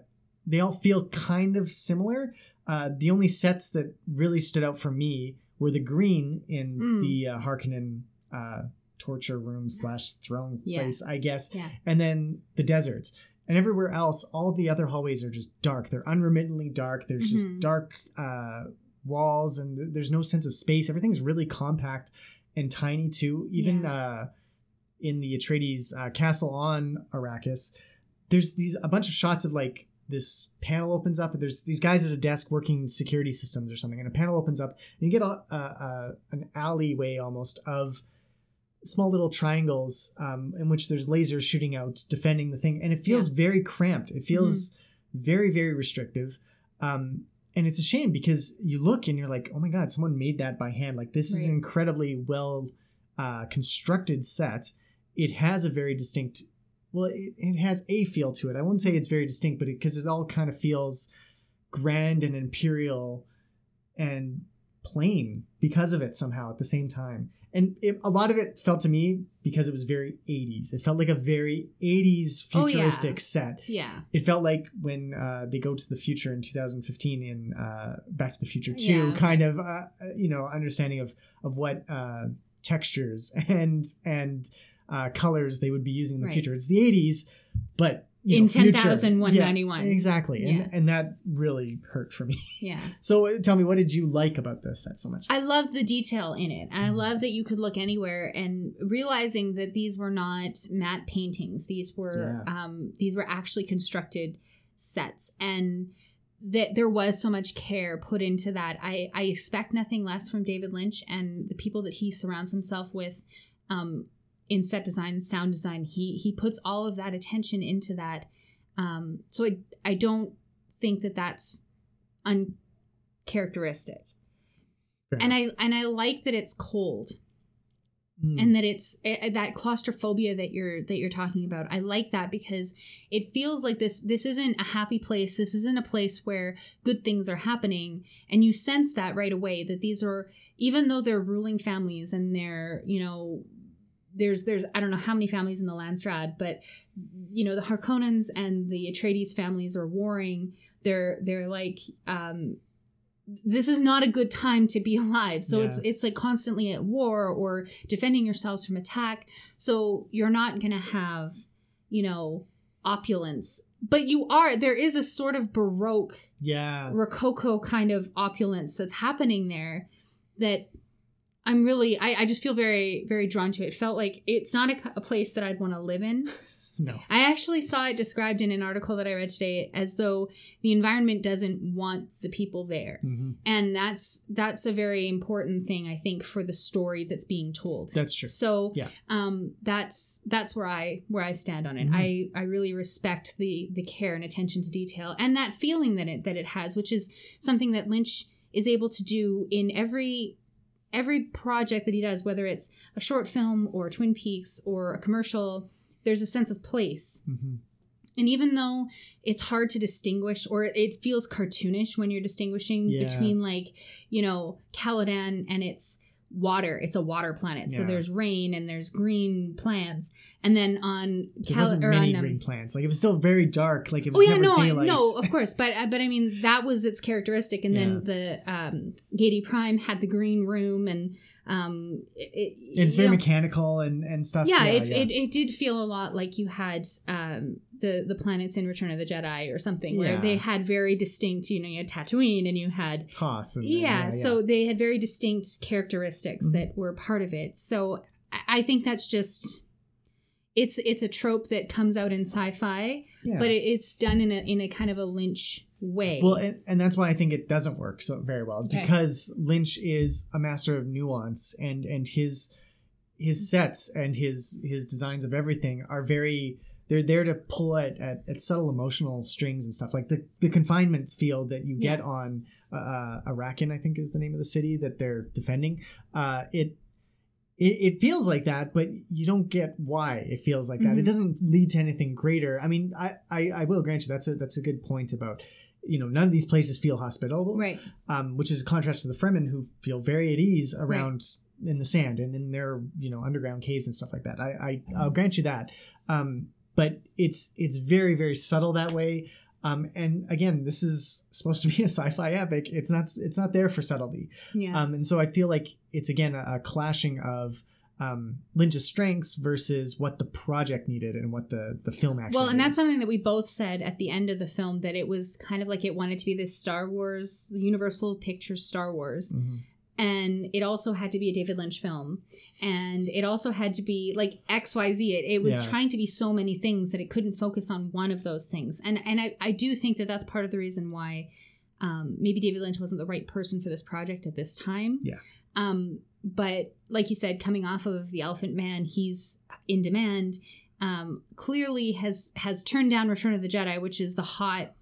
they all feel kind of similar. Uh, the only sets that really stood out for me were the green in Mm. the uh, Harkonnen uh, torture room slash throne Yeah. place, I guess, yeah. and then the deserts. And everywhere else, all the other hallways are just dark. They're unremittingly dark. There's Mhm. just dark uh, walls, and th- there's no sense of space. Everything's really compact and tiny too. Even Yeah. uh, in the Atreides uh, castle on Arrakis, there's these a bunch of shots of like this panel opens up and there's these guys at a desk working security systems or something and a panel opens up and you get a, a, a an alleyway almost of small little triangles um, in which there's lasers shooting out defending the thing and it feels very cramped it feels very very restrictive um, and it's a shame because you look and you're like, oh my god, someone made that by hand. Like this is an incredibly well uh, constructed set. It has a very distinct. Well, it, it has a feel to it. I wouldn't say it's very distinct, but because it, all kind of feels grand and imperial and plain because of it somehow at the same time. And it, a lot of it felt to me because it was very 80s. It felt like a very 80s Oh, yeah. futuristic set Yeah. it felt like when uh, they go to the future in 2015 in uh, Back to the Future 2, Yeah. kind of uh, you know understanding of of what uh, textures and and uh, colors they would be using in the Right. future. It's the 80s, but In know, future. 10,191. Yeah, exactly, Yeah. and and that really hurt for me. Yeah. So uh, tell me, what did you like about this set so much? I love the detail in it. Mm-hmm. And I love that you could look anywhere and realizing that these were not matte paintings. These were um these were actually constructed sets and that there was so much care put into that. I I expect nothing less from David Lynch and the people that he surrounds himself with um in set design, sound design. He he puts all of that attention into that. Um so I I don't think that that's uncharacteristic Fair and enough. I and I like that it's cold Mm. and that it's eh, that claustrophobia that you're that you're talking about. I like that because it feels like this this isn't a happy place. This isn't a place where good things are happening and you sense that right away that these are even though they're ruling families and they're, you know, there's there's I don't know how many families in the Landsraad, but you know, the Harkonnens and the Atreides families are warring. They're they're like um this is not a good time to be alive. So it's it's like constantly at war or defending yourselves from attack. So you're not going to have, you know, opulence. But you are there is a sort of baroque yeah, rococo kind of opulence that's happening there that I'm really I, I just feel very very drawn to it. Felt like it's not a, a place that I'd want to live in. no, I actually saw it described in an article that I read today as though the environment doesn't want the people there. Mhm. And that's that's a very important thing I think for the story that's being told. that's true. So Yeah. um that's that's where I where I stand on it. Mhm. I I really respect the the care and attention to detail and that feeling that it that it has, which is something that Lynch is able to do in every every project that he does, whether it's a short film or Twin Peaks or a commercial, there's a sense of place. hmm And even though it's hard to distinguish, or it feels cartoonish when you're distinguishing Yeah. between, like, you know, Caladan and it's water. It's a water planet. So Yeah. there's rain and there's green plants. And then on There Cal- wasn't or many on, um, green plants. Like it was still very dark. Like it was Oh yeah, never no, I- daylight. no, of course, but uh, but I mean that was its characteristic, and then the um, Giedi Prime had the green room, and um, it, it- it's you very know, mechanical and and stuff. yeah, it, It, it did feel a lot like you had um, the the planets in Return of the Jedi or something, where Yeah. they had very distinct. You know, you had Tatooine and you had Hoth. And yeah, so they had very distinct characteristics Mhm. that were part of it. So I- think that's just it's it's a trope that comes out in sci-fi, yeah. but it, it's done in a in a kind of a Lynch way. Well, and, and that's why I think it doesn't work so very well. Is Okay. because Lynch is a master of nuance, and and his his sets and his his designs of everything are very. They're there to pull at, at, at subtle emotional strings and stuff like the the confinement field that you get Yeah. on uh, Arrakeen, I think is the name of the city that they're defending. Uh, it it, it feels like that, but you don't get why it feels like that. It Mhm. doesn't lead to anything greater. I mean, I, I, I will grant you that's a that's a good point about you know none of these places feel hospitable, right. um, which is a contrast to the Fremen who feel very at ease around in the sand and in their you know underground caves and stuff like that. I, I I'll grant you that, um, but it's it's very very subtle that way. Um, and again, this is supposed to be a sci-fi epic. It's not. It's not there for subtlety. Yeah. Um, and so I feel like it's again a, a clashing of um, Lynch's strengths versus what the project needed and what the the film actually. well, and needed. that's something that we both said at the end of the film that it was kind of like it wanted to be this Star Wars, Universal Pictures Star Wars, Mhm. And it also had to be a David Lynch film, and it also had to be like X Y Z. It, it was Yeah. trying to be so many things that it couldn't focus on one of those things, and and I, I do think that that's part of the reason why um, maybe David Lynch wasn't the right person for this project at this time. Yeah. Um, but like you said, coming off of the Elephant Man, he's in demand. Um, clearly has has turned down Return of the Jedi, which is the hot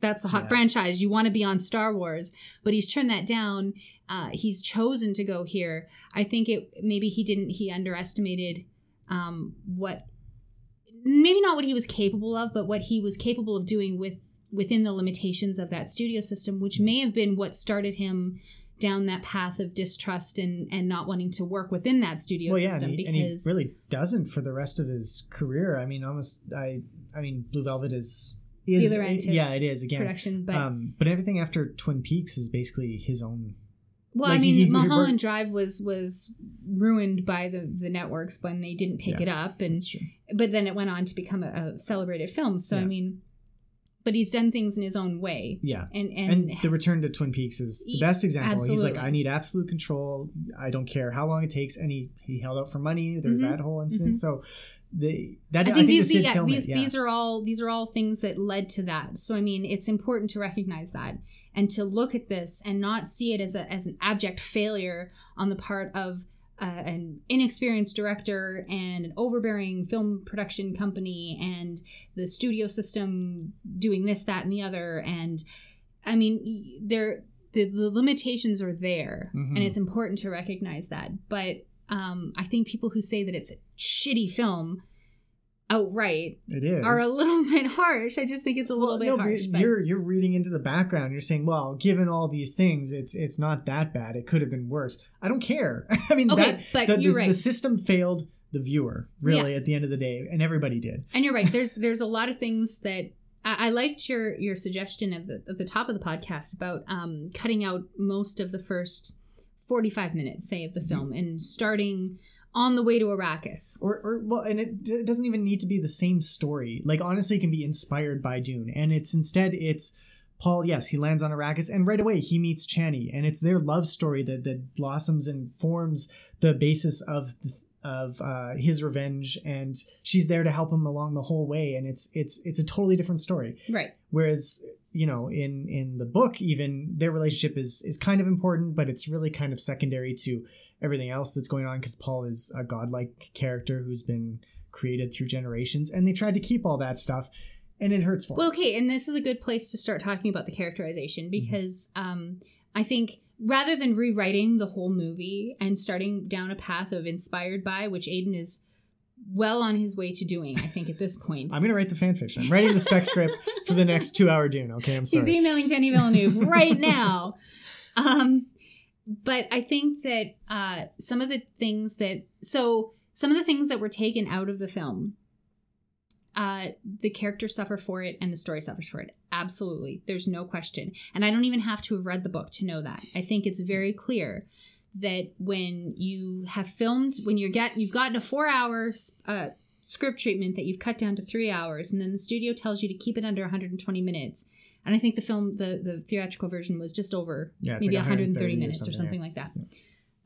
that's a hot Yeah. franchise. You want to be on Star Wars, but he's turned that down. Uh, he's chosen to go here. I think it maybe he didn't. He underestimated um, what maybe not what he was capable of, but what he was capable of doing with within the limitations of that studio system, which may have been what started him down that path of distrust and and not wanting to work within that studio system. well, yeah, and system he, and he really doesn't for the rest of his career. I mean, almost. I. I mean, Blue Velvet is. Is De Laurentiis yeah, it is again. production, but um, but everything after Twin Peaks is basically his own. Well, Like, I mean, he- he Mulholland worked- Drive was was ruined by the the networks when they didn't pick Yeah, it up, and but then it went on to become a, a celebrated film. So I mean, but he's done things in his own way, Yeah. and and, And, the return to Twin Peaks is the best example. He's like. I need absolute control. I don't care how long it takes. And he, he held out for money. There's Mhm. that whole incident. Mhm. So the that I think, these this did yeah, film these. Yeah. these are all these are all things that led to that. So I mean, it's important to recognize that and to look at this and not see it as a as an abject failure on the part of uh, an inexperienced director and an overbearing film production company and the studio system doing this, that, and the other. And I mean, there the, the limitations are there, Mhm. and it's important to recognize that. But um, I think people who say that it's a shitty film outright it is. are a little bit harsh. I just think it's a little Well, bit no, harsh. but- you're you're reading into the background. You're saying, well, given all these things, it's it's not that bad. It could have been worse. I don't care. I mean, Okay, that, but the, you're right. the system failed the viewer really at the end of the day, and everybody did. And you're right. There's there's a lot of things that I, I liked your your suggestion at the at the top of the podcast about um, cutting out most of the first 45 minutes, say, of the film, and starting on the way to Arrakis. Or, or well, and it, it doesn't even need to be the same story. Like honestly, it can be inspired by Dune, and it's instead it's Paul. Yes, he lands on Arrakis, and right away he meets Chani, and it's their love story that that blossoms and forms the basis of of uh, his revenge, and she's there to help him along the whole way, and it's it's it's a totally different story. Right. Whereas you know in in the book even their relationship is is kind of important but it's really kind of secondary to everything else that's going on because paul is a godlike character who's been created through generations and they tried to keep all that stuff and it hurts for Well, okay, and this is a good place to start talking about the characterization Mm-hmm. because um, I think rather than rewriting the whole movie and starting down a path of inspired by, which Aiden is well on his way to doing, I think at this point. i'm gonna write the fan fiction i'm writing the spec script for the next two hour dune okay i'm sorry. He's emailing Denny Villeneuve right now. Um, but I think that uh, some of the things that so some of the things that were taken out of the film, uh, the characters suffer for it and the story suffers for it. Absolutely, there's no question. And I don't even have to have read the book to know that. I think it's very clear that when you have filmed, when you're get you've gotten a four hours uh, script treatment that you've cut down to three hours, and then the studio tells you to keep it under 120 minutes. And I think the film, the the theatrical version was just over Yeah, maybe like 130, 130 or minutes or something, something like that.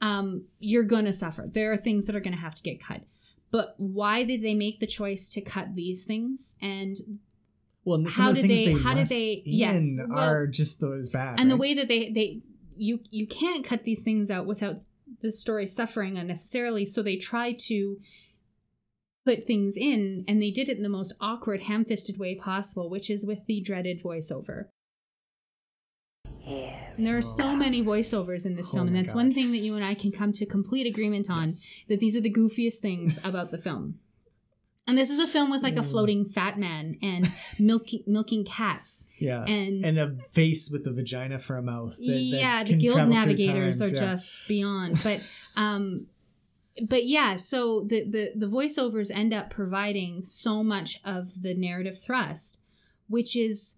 Um, you're gonna suffer. There are things that are gonna have to get cut. But why did they make the choice to cut these things? And well how of the did things they- how did they- in yes, well- are just those bad and the way that they they you you can't cut these things out without the story suffering unnecessarily so they try to put things in and they did it in the most awkward ham-fisted way possible which is with the dreaded voiceover and there are so many voiceovers in this Oh film and that's God. one thing that you and i can come to complete agreement on Yes. that these are the goofiest things about the film and this is a film with like a Mm. floating fat man and milking milking cats yeah and and a face with a vagina for a mouth that, that yeah the guild navigators times, are yeah. just beyond but um but yeah so the, the the voiceovers end up providing so much of the narrative thrust which is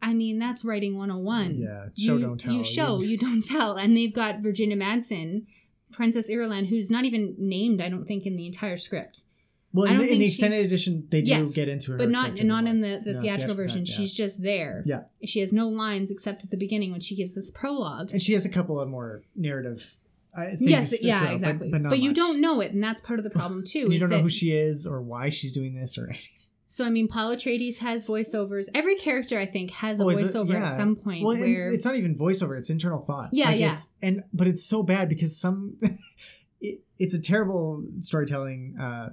i mean that's writing 101 Yeah, show, you, don't tell. you show you don't tell and they've got virginia madsen princess irulan who's not even named i don't think in the entire script Well, in the, in the she- extended edition, they do Yes, get into her, but not not in the, the No, theatrical version yeah. she's just there Yeah. she has no lines except at the beginning when she gives this prologue and she has a couple of more narrative. Uh, things yes yeah well, exactly but, but, not you don't know it and that's part of the problem too you don't know who she is or why she's doing this or anything. so i mean paul atreides has voiceovers every character i think has a Oh, it? voiceover Yeah. at some point Well, where it's not even voiceover; it's internal thoughts. Yeah, Like, yeah. It's, and but it's so bad because some, it, it's a terrible storytelling uh,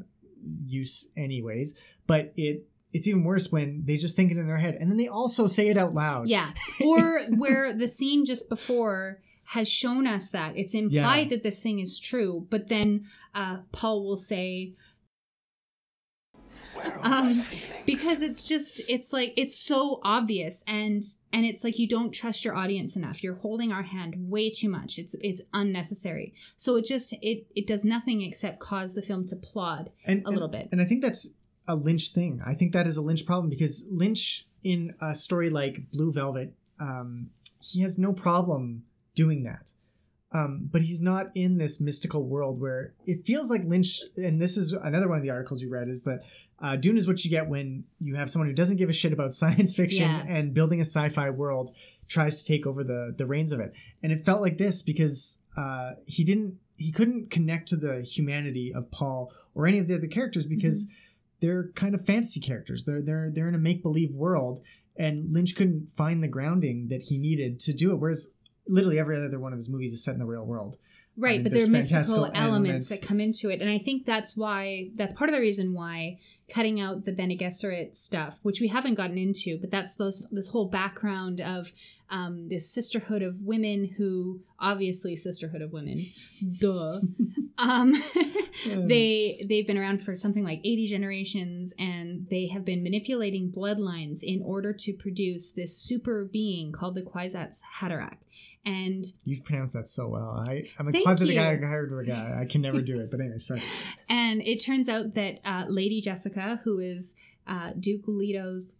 use, anyways. But it it's even worse when they just think it in their head and then they also say it out loud. Yeah. Or where the scene just before has shown us that it's implied Yeah. that this thing is true, but then uh, Paul will say, um, because it's just it's like it's so obvious and and it's like you don't trust your audience enough you're holding our hand way too much it's it's unnecessary so it just it it does nothing except cause the film to plod and, a little bit. And I think that's a Lynch thing. I think that is a Lynch problem because Lynch, in a story like Blue Velvet, um, he has no problem doing that. Um, but he's not in this mystical world where it feels like Lynch. And this is another one of the articles you read is that uh, Dune is what you get when you have someone who doesn't give a shit about science fiction Yeah. and building a sci-fi world tries to take over the the reins of it. And it felt like this because uh, he didn't he couldn't connect to the humanity of Paul or any of the other characters because they're kind of fantasy characters. They're they're they're in a make believe world, and Lynch couldn't find the grounding that he needed to do it. Whereas literally every other one of his movies is set in the real world. right mean, but there are mystical elements, elements. that come into it and i think that's why that's part of the reason why cutting out the Bene Gesserit stuff which we haven't gotten into but that's those this whole background of um, this sisterhood of women who obviously sisterhood of women duh um, they they've been around for something like 80 generations and they have been manipulating bloodlines in order to produce this super being called the Kwisatz Haderach and you've pronounced that so well. I, I'm a Thank positive guy, guy, guy. I can never do it. But anyway, sorry. And it turns out that uh, Lady Jessica, who is uh, Duke Leto's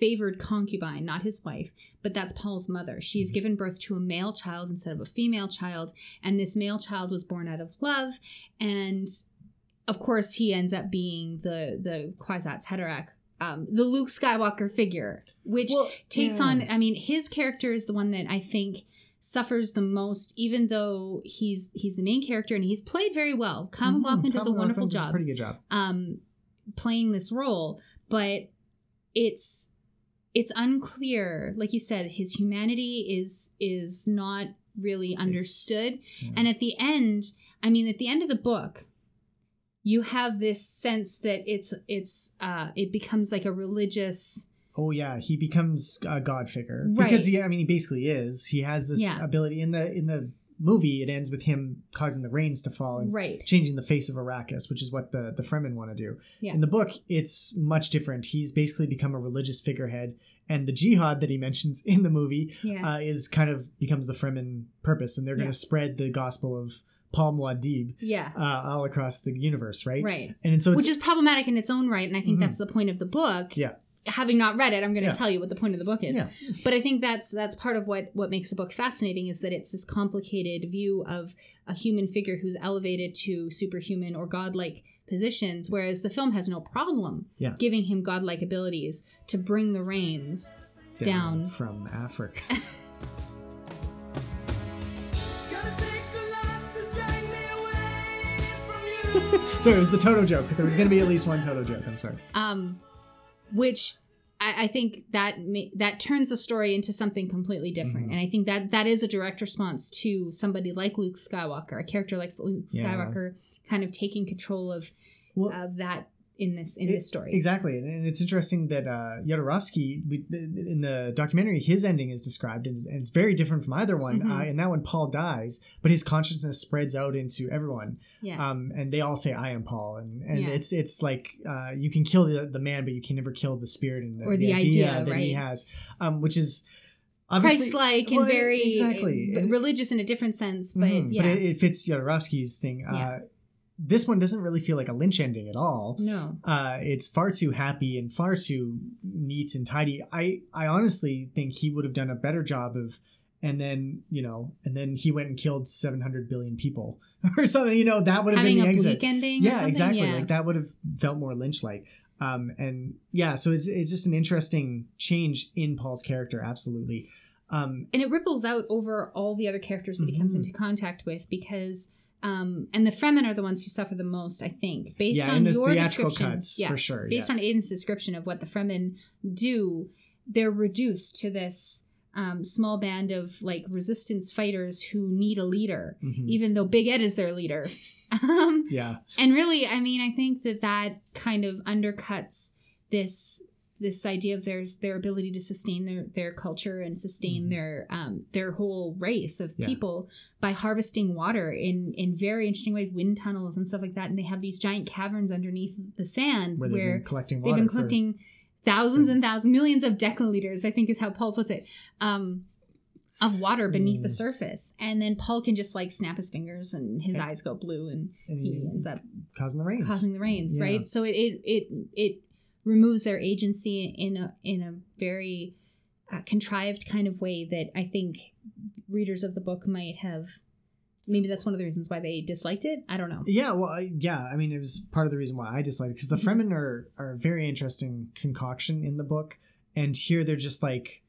favored concubine, not his wife, but that's Paul's mother. She's given birth to a male child instead of a female child, and this male child was born out of love. And of course, he ends up being the the Kwisatz Haderach. Um, the Luke Skywalker figure, which Well, takes yeah. on, I mean, his character is the one that I think suffers the most, even though he's he's the main character and he's played very well. Tom Mhm. MacLachlan does a wonderful MacLachlan does a job pretty good job. um, playing this role, but it's it's unclear. Like you said, his humanity is is not really understood. yeah. And at the end, I mean, at the end of the book, you have this sense that it's it's uh, it becomes like a religious. Oh yeah, he becomes a god figure Right. because he. I mean, he basically is. He has this Yeah. ability in the in the movie. It ends with him causing the rains to fall and Right. changing the face of Arrakis, which is what the the Fremen want to do. Yeah. In the book, it's much different. He's basically become a religious figurehead, and the jihad that he mentions in the movie Yeah. uh, is kind of becomes the Fremen purpose, and they're going Yeah. to spread the gospel of Paul Muad'Dib yeah. uh, all across the universe, right? Right. And so it's Which is problematic in its own right, and I think Mhm. that's the point of the book. yeah, having not read it, I'm going to Yeah. tell you what the point of the book is. Yeah. But I think that's that's part of what what makes the book fascinating is that it's this complicated view of a human figure who's elevated to superhuman or godlike positions, whereas the film has no problem Yeah. giving him godlike abilities to bring the rains down. from Africa. sorry, it was the Toto joke. There was going to be at least one Toto joke. I'm sorry. um, which I, I think that ma- that turns the story into something completely different, Mhm. and I think that that is a direct response to somebody like Luke Skywalker, a character like Luke Yeah. Skywalker, kind of taking control of Well, of that in this in It- this story. Exactly, and- it's interesting that uh, Jodorowsky, we, in the documentary, his ending is described, and it's, very different from either one. Mhm. Uh, in that one, Paul dies, but his consciousness spreads out into everyone, Yeah, um, and they all say, "I am Paul," and and Yeah. it's it's like uh, you can kill the, the man, but you can never kill the spirit and the, Or the idea, that he has, um, which is obviously Christ-like and very exactly religious in a different sense, but Mhm, yeah, but it, it fits Jodorowsky's thing. Yeah. Uh, this one doesn't really feel like a Lynch ending at all no, uh, it's far too happy and far too neat and tidy. I I honestly think he would have done a better job of, and then you know, and then he went and killed seven hundred billion people or something. You know, that would have having been a the exit. Yeah, exactly. Yeah. Like that would have felt more Lynch like. Um, and yeah, so it's it's just an interesting change in Paul's character. Absolutely. Um, and it ripples out over all the other characters that he comes Mhm. into contact with because um and the Fremen are the ones who suffer the most i think based yeah, on the your description cuts yeah for sure. based on yes. aiden's description of what the fremen do they're reduced to this um, small band of like resistance fighters who need a leader Mhm. even though big ed is their leader um, Yeah. and really i mean i think that that kind of undercuts this this idea of their their ability to sustain their their culture and sustain Mhm. their um their whole race of Yeah. people by harvesting water in in very interesting ways wind tunnels and stuff like that and they have these giant caverns underneath the sand where where, they've been collecting they've water. been for- thousands and thousands millions of deciliters i think is how paul puts it um of water beneath the Mm. surface and then paul can just like snap his fingers and his Yeah. eyes go blue and and he he- ends up causing the rains. causing the rains, Yeah. right? So it it it it removes their agency in a in a very uh, contrived kind of way that I think readers of the book might have. Maybe that's one of the reasons why they disliked it. I don't know. Yeah, well, I, yeah. I mean, it was part of the reason why I disliked it because the Mm-hmm. Fremen are are a very interesting concoction in the book, and here they're just like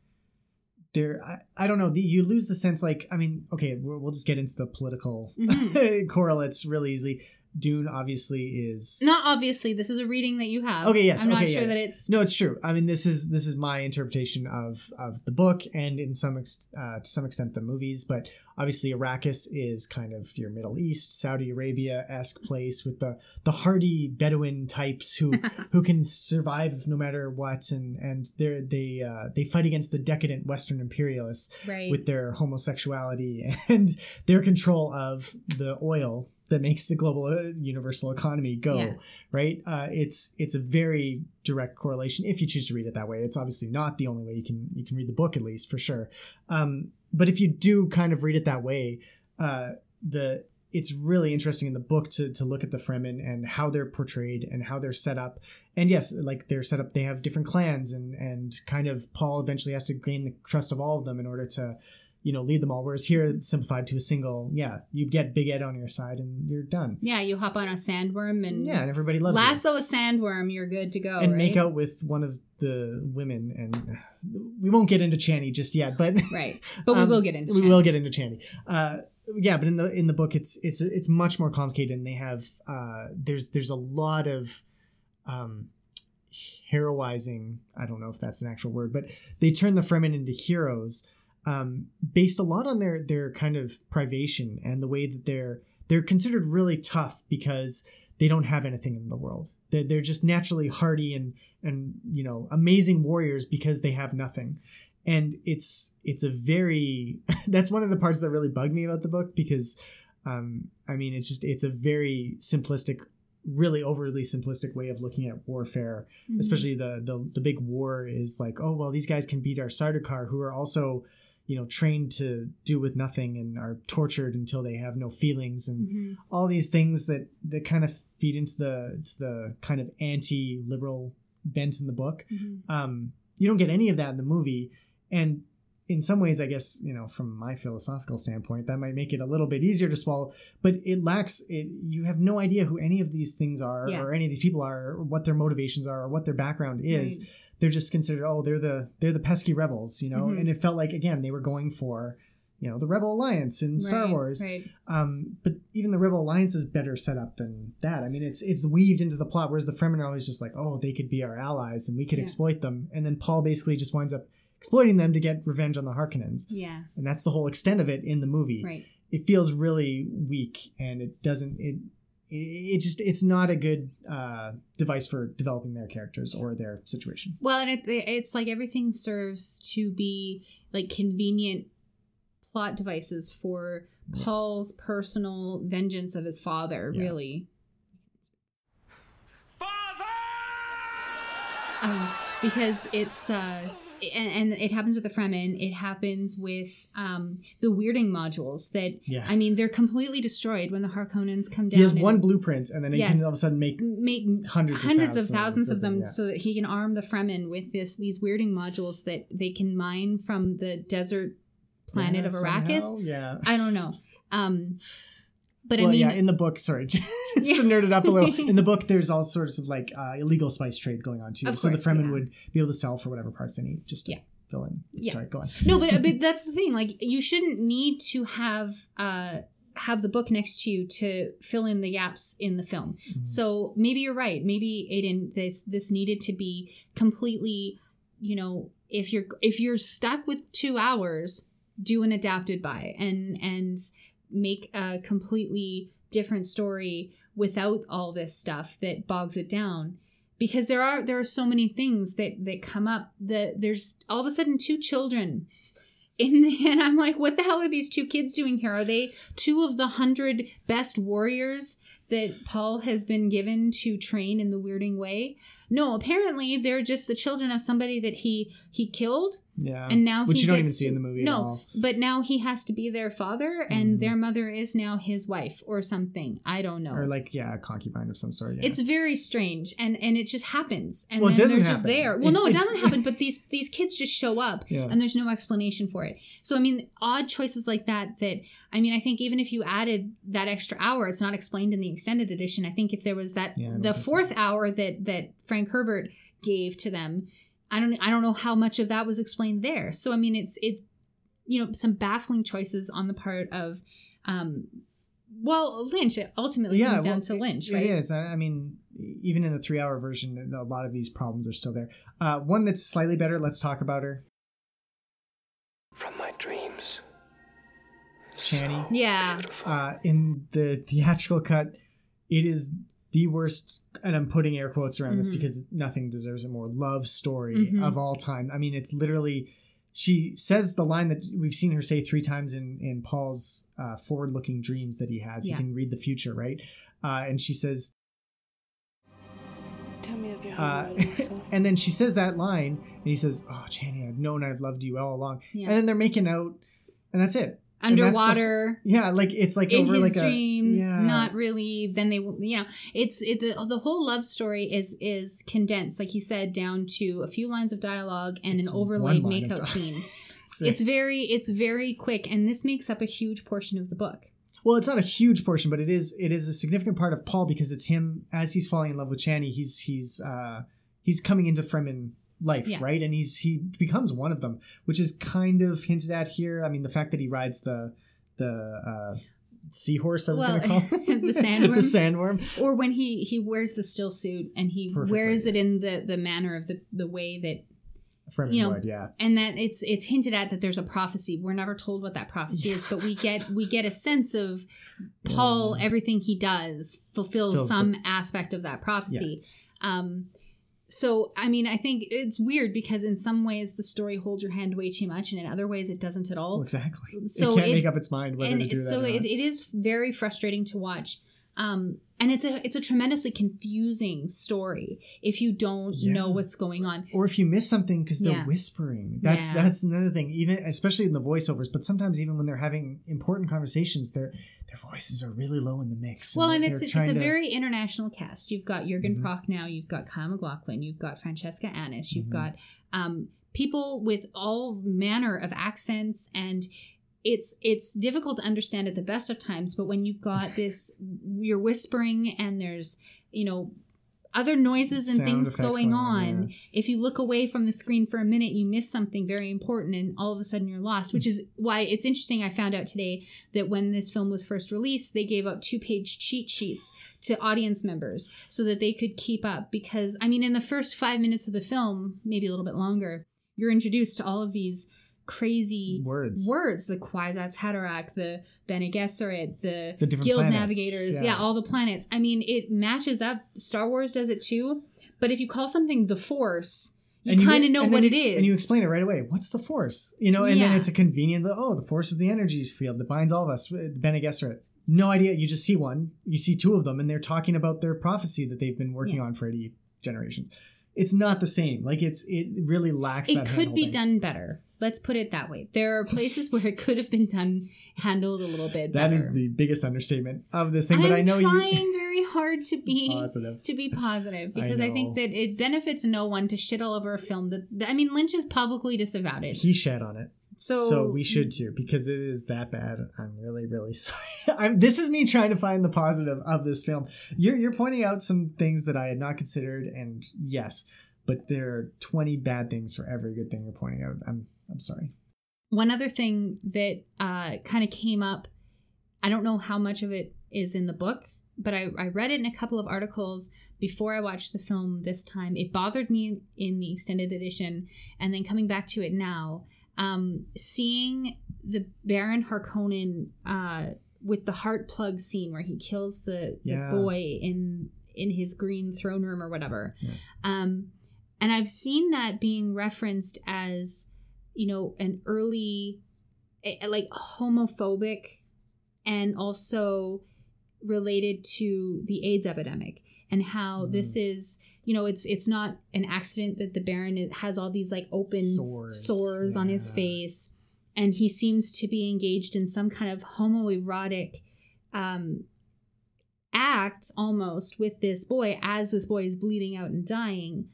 they're. I, I don't know. The, you lose the sense, like I mean, okay, we'll, we'll just get into the political Mhm. correlates real easily. Dune obviously is Not obviously. This is a reading that you have. Okay, yes, I'm not okay, sure yeah. that it's. No, it's true. I mean, this is this is my interpretation of of the book, and in some ex- uh, to some extent the movies. But obviously, Arrakis is kind of your Middle East, Saudi Arabia esque place with the the hardy Bedouin types who who can survive no matter what, and and they they uh, they fight against the decadent Western imperialists Right. with their homosexuality and their control of the oil that makes the global uh, universal economy go Yeah. right uh, it's it's a very direct correlation if you choose to read it that way it's obviously not the only way you can you can read the book at least for sure um, but if you do kind of read it that way uh, the it's really interesting in the book to, to look at the Fremen and how they're portrayed and how they're set up. And yes, like they're set up, they have different clans and and kind of Paul eventually has to gain the trust of all of them in order to, you know, lead them all. Whereas here, it's simplified to a single, yeah, you get Big Ed on your side and you're done. yeah, you hop on a sandworm and Yeah, and everybody loves you. lasso a sandworm. You're good to go. and right? make out with one of the women, and we won't get into Chani just yet, but Right, but we Um, will get into. we will get into Chani. Uh, yeah, but in the in the book, it's it's it's much more complicated, and they have uh, there's there's a lot of um, heroizing. I don't know if that's an actual word, but they turn the Fremen into heroes um, based a lot on their their kind of privation and the way that they're they're considered really tough because they don't have anything in the world. They're, they're just naturally hardy and and you know amazing warriors because they have nothing and it's it's a very that's one of the parts that really bugged me about the book because um i mean it's just it's a very simplistic really overly simplistic way of looking at warfare Mhm. especially the, the the big war is like oh well these guys can beat our Sardaukar who are also you know trained to do with nothing and are tortured until they have no feelings and Mhm. all these things that that kind of feed into the to the kind of anti-liberal bent in the book Mhm. um, you don't get any of that in the movie and in some ways i guess you know from my philosophical standpoint that might make it a little bit easier to swallow but it lacks it you have no idea who any of these things are Yeah. or any of these people are or what their motivations are or what their background is Right. They're just considered oh they're the they're the pesky rebels you know Mhm. and it felt like again they were going for you know the rebel alliance in star Right, wars Right. um, but even the Rebel Alliance is better set up than that. I mean, it's it's weaved into the plot, whereas the Fremen are always just like, oh, they could be our allies and we could Yeah. exploit them, and then Paul basically just winds up exploiting them to get revenge on the Harkonnens, Yeah. and that's the whole extent of it in the movie. Right. It feels really weak, and it doesn't it. It it just it's not a good uh, device for developing their characters or their situation. Well, and it, it's like everything serves to be like convenient plot devices for Paul's personal vengeance of his father, Yeah. really. Um, because it's uh and, and it happens with the Fremen. It happens with um, the weirding modules that Yeah. I mean they're completely destroyed when the Harkonnens come down. He has one blueprint, and then he Yes. can all of a sudden make make hundreds of hundreds of thousands thousands of of them them, yeah. so that he can arm the Fremen with this these weirding modules that they can mine from the desert planet Yeah, of Arrakis. somehow, Yeah. I don't know. Um but well, I mean yeah, in the book, sorry, just to nerd it up a little. In the book, there's all sorts of like uh, illegal spice trade going on too. Of so course, the Fremen yeah. would be able to sell for whatever parts they need, just to Yeah. fill in. Yeah. Sorry, go on. no, but but that's the thing. Like you shouldn't need to have uh have the book next to you to fill in the gaps in the film. Mhm. So maybe you're right. Maybe Aiden, this this needed to be completely, you know, if you're if you're stuck with two hours, do an adapted by and and make a completely different story without all this stuff that bogs it down. because there are there are so many things that that come up that there's all of a sudden two children in the and I'm like, what the hell are these two kids doing here? Are they two of the hundred best warriors that Paul has been given to train in the weirding way? No, apparently they're just the children of somebody that he he killed Yeah. and now Which he you don't even see in the movie at no, but now he has to be their father, and Mhm. their mother is now his wife or something. I don't know. Or like, yeah, a concubine of some sort. Yeah. It's very strange, and and it just happens, and Well, it then they're just happen. there. Well, It- no, it it- doesn't happen. But these these kids just show up, Yeah. and there's no explanation for it. So I mean, odd choices like that. That I mean, I think even if you added that extra hour, it's not explained in the extended edition. I think if there was that Yeah, the think so. fourth hour that that Frank Herbert gave to them, I don't I don't know how much of that was explained there. So I mean, it's it's you know some baffling choices on the part of. um well, Lynch. It ultimately yeah, comes down to Lynch, it- right? It is. I I mean, even in the three-hour version, a lot of these problems are still there. Uh, one that's slightly better. Let's talk about her, From my dreams. Chani. Yeah. Uh, in the theatrical cut, it is the worst, and I'm putting air quotes around this Mhm. because nothing deserves a more love story Mhm. of all time. I mean, it's literally. She says the line that we've seen her say three times in in Paul's uh, forward-looking dreams that he has. Yeah. He can read the future, right? Uh, and she says, Tell me of your Uh, and then she says that line, and he says, "Oh, Chani, I've known I've loved you all along." Yeah. And then they're making out, and that's it. That's the- Underwater. Yeah, like it's like in over his like dreams a yeah. not really then they you know it's it the, the whole love story is is condensed like you said down to a few lines of dialogue and It's an overlaid makeout scene That's it's very it's very quick and this makes up a huge portion of the book well. It's not a huge portion, but it is it is a significant part of Paul because it's him as he's falling in love with Chani. He's he's uh he's coming into Fremen life, Yeah. right? And he's he becomes one of them, which is kind of hinted at here. I mean, the fact that he rides the the uh seahorse I was Well, gonna call the sandworm. the sandworm. or when he he wears the still suit and he Perfectly, wears it yeah. in the the manner of the the way that You know, blood, yeah. and that it's it's hinted at that there's a prophecy we're never told what that prophecy is but we get we get a sense of paul everything he does fulfills Fills the- some aspect of that prophecy um so i mean i think it's weird because in some ways the story holds your hand way too much and in other ways it doesn't at all exactly. So it can't it- make up its mind whether to do that. so or it, it is very frustrating to watch um and it's a it's a tremendously confusing story if you don't Yeah. know what's going on or if you miss something because they're Yeah. whispering that's Yeah. that's another thing even especially in the voiceovers but sometimes even when they're having important conversations their their voices are really low in the mix Well, and they're it's it's a to- very international cast. You've got Jurgen Mhm. Prochnow, you've got Kyle MacLachlan, you've got Francesca Annis, you've Mhm. got um, people with all manner of accents, and it's it's difficult to understand at the best of times. But when you've got this, you're whispering, and there's you know other noises and Sound things going on, on. If you look away from the screen for a minute, you miss something very important, and all of a sudden you're lost. Which is why it's interesting. I found out today that when this film was first released, they gave out two page cheat sheets to audience members so that they could keep up. Because, I mean, in the first five minutes of the film, maybe a little bit longer, you're introduced to all of these crazy Words. words the Kwisatz Haderach, the Bene Gesserit, the, The different Guild planets, Navigators, yeah. yeah, all the planets. I mean, it matches up. Star Wars does it too. But if you call something the Force, you kind of know what you- is. and you explain it right away what's the force you know and then it's a convenient oh the force is the energy field that binds all of us uh, the Bene Gesserit no idea you just see one you see two of them and they're talking about their prophecy that they've been working Yeah. on for 80 generations it's not the same like it's it really lacks it that could be done better. Let's put it that way. There are places where it could have been done, handled a little bit That better. is the biggest understatement of this thing. I'm but I know trying you very hard to be positive. to be positive because I, know. think that it benefits no one to shit all over a film that, that- I mean Lynch has publicly disavowed it. He shed on it, So so we should too because it is that bad. I'm really, really sorry. I'm, this is me trying to find the positive of this film. You're you're pointing out some things that I had not considered, and yes, but there are 20 bad things for every good thing you're pointing out. I'm I'm sorry. One other thing that uh, kind of came up, I don't know how much of it is in the book, but I, I read it in a couple of articles before I watched the film this time. It bothered me in the extended edition, and then coming back to it now, um, seeing the Baron Harkonnen uh, with the heart plug scene where he kills the, Yeah. the boy in in his green throne room or whatever. Yeah. Um, and I've seen that being referenced as, you know, an early, eh, like homophobic, and also related to the AIDS epidemic and how Mm. this is, you know, it's it's not an accident that the Baron has all these like open Sores, sores on his face, and he seems to be engaged in some kind of homoerotic um, act almost with this boy as this boy is bleeding out and dying.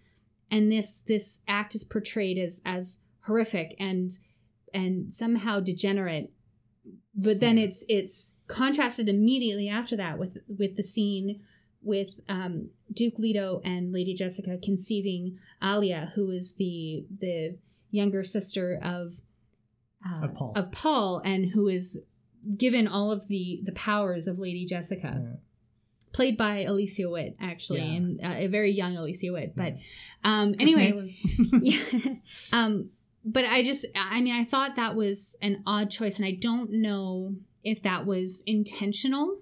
And this this act is portrayed as as horrific and and somehow degenerate but then Yeah. it's it's contrasted immediately after that with with the scene with um, Duke Leto and Lady Jessica conceiving Alia, who is the the younger sister of uh, Of Paul. of Paul, and who is given all of the the powers of Lady Jessica Yeah. played by Alicia Witt, actually, Yeah. and uh, a very young Alicia Witt. But Yeah. um, anyway, yeah. um, but I just, I mean, I thought that was an odd choice, and I don't know if that was intentional.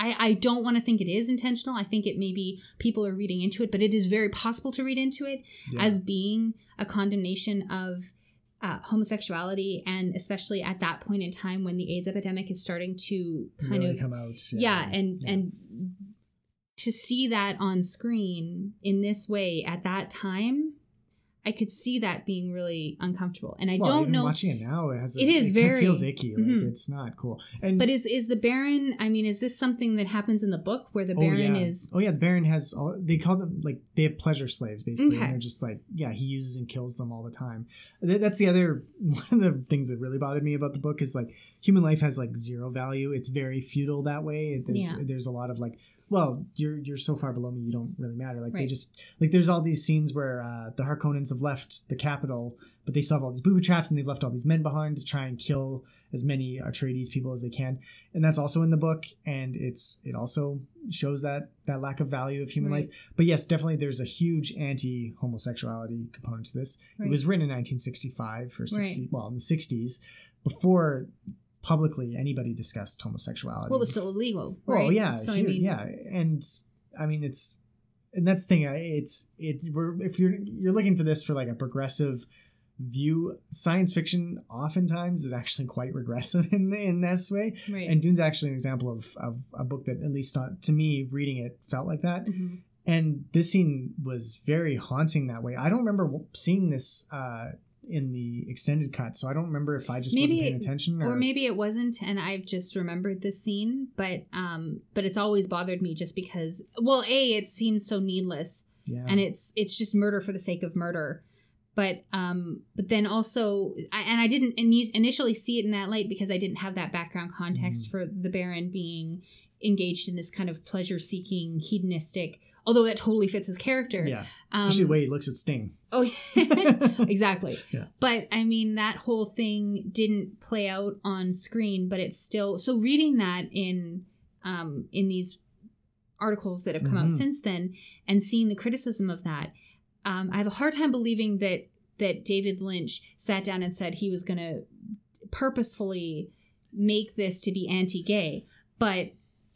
I, I don't want to think it is intentional. I think it maybe people are reading into it, but it is very possible to read into it Yeah. as being a condemnation of uh, homosexuality, and especially at that point in time when the AIDS epidemic is starting to kind really of come out. yeah, and Yeah. and to see that on screen in this way at that time i could see that being really uncomfortable and i well, don't know watching it now. It has. A, It is kinda very- feels icky. Like Mhm. it's not cool. And but is is the baron i mean is this something that happens in the book where the oh baron yeah, is oh yeah. The Baron has all. They call them like they have pleasure slaves basically, Okay. and they're just like yeah. He uses and kills them all the time. That's the other one of the things that really bothered me about the book is like human life has like zero value. It's very futile that way. It- There's Yeah. there's a lot of like well you're you're so far below me you don't really matter like they just like there's all these scenes where uh, the Harkonnens have left the capital but they still have all these booby traps and they've left all these men behind to try and kill as many Atreides people as they can and that's also in the book and it's it also shows that that lack of value of human Right. life but yes definitely there's a huge anti-homosexuality component to this Right. it was written in 1965 or 60 Right. well in the 60s before publicly anybody discussed homosexuality well it was still illegal well, yeah, so here- i mean yeah, and I mean it's, and that's the thing. It's it's we're if you're you're looking for this for like a progressive view, science fiction oftentimes is actually quite regressive in in this way. right And Dune's actually an example of of a book that at least on, to me reading it felt like that. Mhm. And this scene was very haunting that way. I don't remember seeing this uh, in the extended cut, so I don't remember if I just wasn't paying it- attention or maybe it wasn't and i've just remembered this scene but um but it's always bothered me just because well a it seems so needless yeah. and it's it's just murder for the sake of murder but um but then also I, and i didn't ini- initially see it in that light because i didn't have that background context Mhm. for the baron being engaged in this kind of pleasure seeking hedonistic although that totally fits his character yeah, um, especially the way he looks at Sting. oh exactly Yeah. but i mean that whole thing didn't play out on screen but it's still so reading that in um in these articles that have come out Mhm. since then and seeing the criticism of that um, i have a hard time believing that that david lynch sat down and said he was going to purposefully make this to be anti-gay but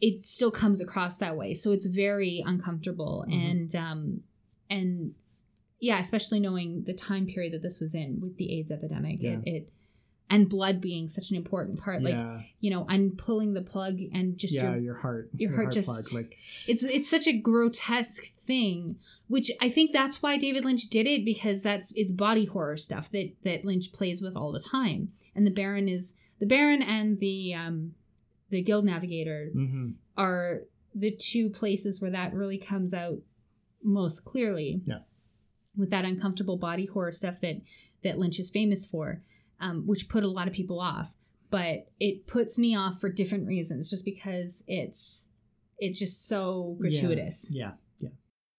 it still comes across that way so it's very uncomfortable Mhm. and um and yeah especially knowing the time period that this was in with the aids epidemic Yeah. it, it and blood being such an important part like yeah, you know and pulling the plug and just yeah, your your heart, your heart just- plug, like it's it's such a grotesque thing which i think that's why david lynch did it because that's it's body horror stuff that that lynch plays with all the time and the baron is the baron and the um the guild navigator hmm are the two places where that really comes out most clearly. Yeah. with that uncomfortable body horror stuff that that lynch is famous for um, which put a lot of people off. But it puts me off for different reasons just because it's it's just so gratuitous. Yeah, yeah.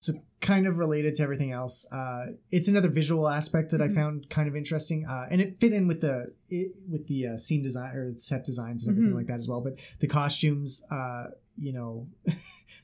So kind of related to everything else. Uh, it's another visual aspect that Mhm. I found kind of interesting, uh, and it fit in with the it, with the uh, scene design or set designs and everything Mhm. like that as well. But the costumes, uh, you know,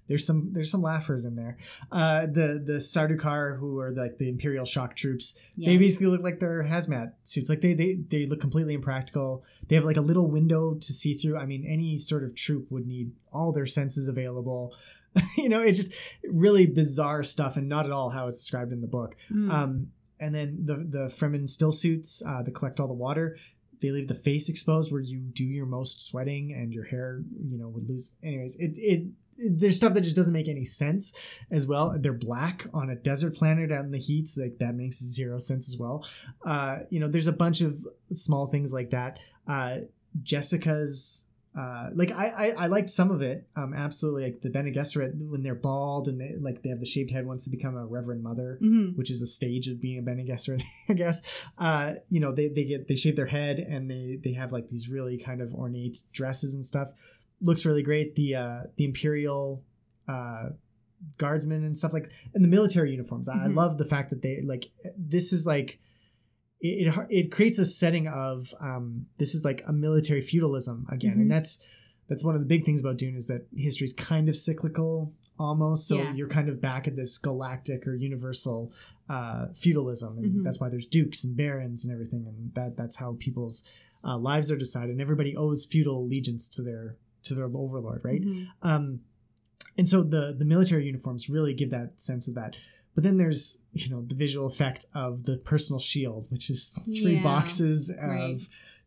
there's some there's some laughers in there. Uh, the the Sardukar who are like the Imperial shock troops, they basically look like they're hazmat suits. Like they they they look completely impractical. They have like a little window to see through. I mean, any sort of troop would need all their senses available. you know, it's just really bizarre stuff, and not at all how it's described in the book. Mm. Um, and then the the Fremen still suits uh, that collect all the water. They leave the face exposed where you do your most sweating and your hair, you know, would lose. Anyways, it it, there's stuff that just doesn't make any sense as well. They're black on a desert planet out in the heat, so like that makes zero sense as well. Uh, you know, there's a bunch of small things like that. Uh, Jessica's uh, like I, I I liked some of it. Um, absolutely, like the Bene Gesserit when they're bald and they like they have the shaved head wants to become a Reverend Mother Mhm. which is a stage of being a Bene Gesserit, I guess. Uh, you know, they, they get they shave their head and they they have like these really kind of ornate dresses and stuff. Looks really great. The uh, the Imperial uh, guardsmen and stuff like and the military uniforms. I, I Mhm. love the fact that they like this is like it, it it creates a setting of um, this is like a military feudalism again, Mhm. and that's that's one of the big things about Dune is that history's kind of cyclical almost. So Yeah. you're kind of back at this galactic or universal uh, feudalism, and Mhm. that's why there's dukes and barons and everything, and that that's how people's uh, lives are decided. And everybody owes feudal allegiance to their to their overlord, right? Mhm. Um, and so the the military uniforms really give that sense of that. But then there's you know the visual effect of the personal shield, which is three Yeah, boxes of right.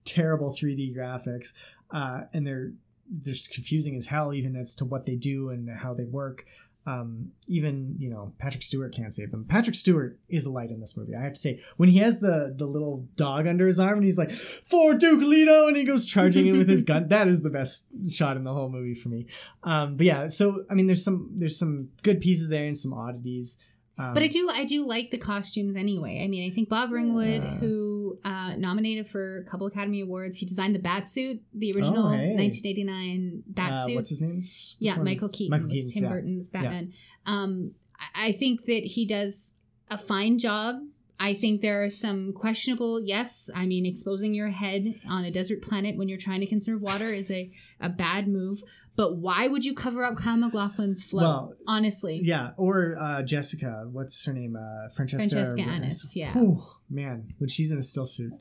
terrible 3D graphics, uh, and they're they're just confusing as hell, even as to what they do and how they work. Um, even you know Patrick Stewart can't save them. Patrick Stewart is a light in this movie. I have to say, when he has the the little dog under his arm and he's like for Duke Leto and he goes charging in with his gun, that is the best shot in the whole movie for me. Um, but yeah, so I mean, there's some there's some good pieces there and some oddities. Um, But I do, I do like the costumes anyway. I mean, I think Bob Ringwood, Yeah. who uh, nominated for a couple Academy Awards, he designed the bat suit, the original Oh, hey. 1989 bat uh, suit. what's his name? Which yeah, Michael Keaton, Michael with Keaton's, Tim yeah. Burton's Batman. Um, I- I think that he does a fine job. I think there are some questionable. Yes, I mean exposing your head on a desert planet when you're trying to conserve water is a, a bad move. But why would you cover up Kyle MacLachlan's flow? Well, honestly, Yeah, or uh, Jessica. What's her name? Uh, Francesca. Francesca. Annis, yeah. Whew, man, when she's in a still suit.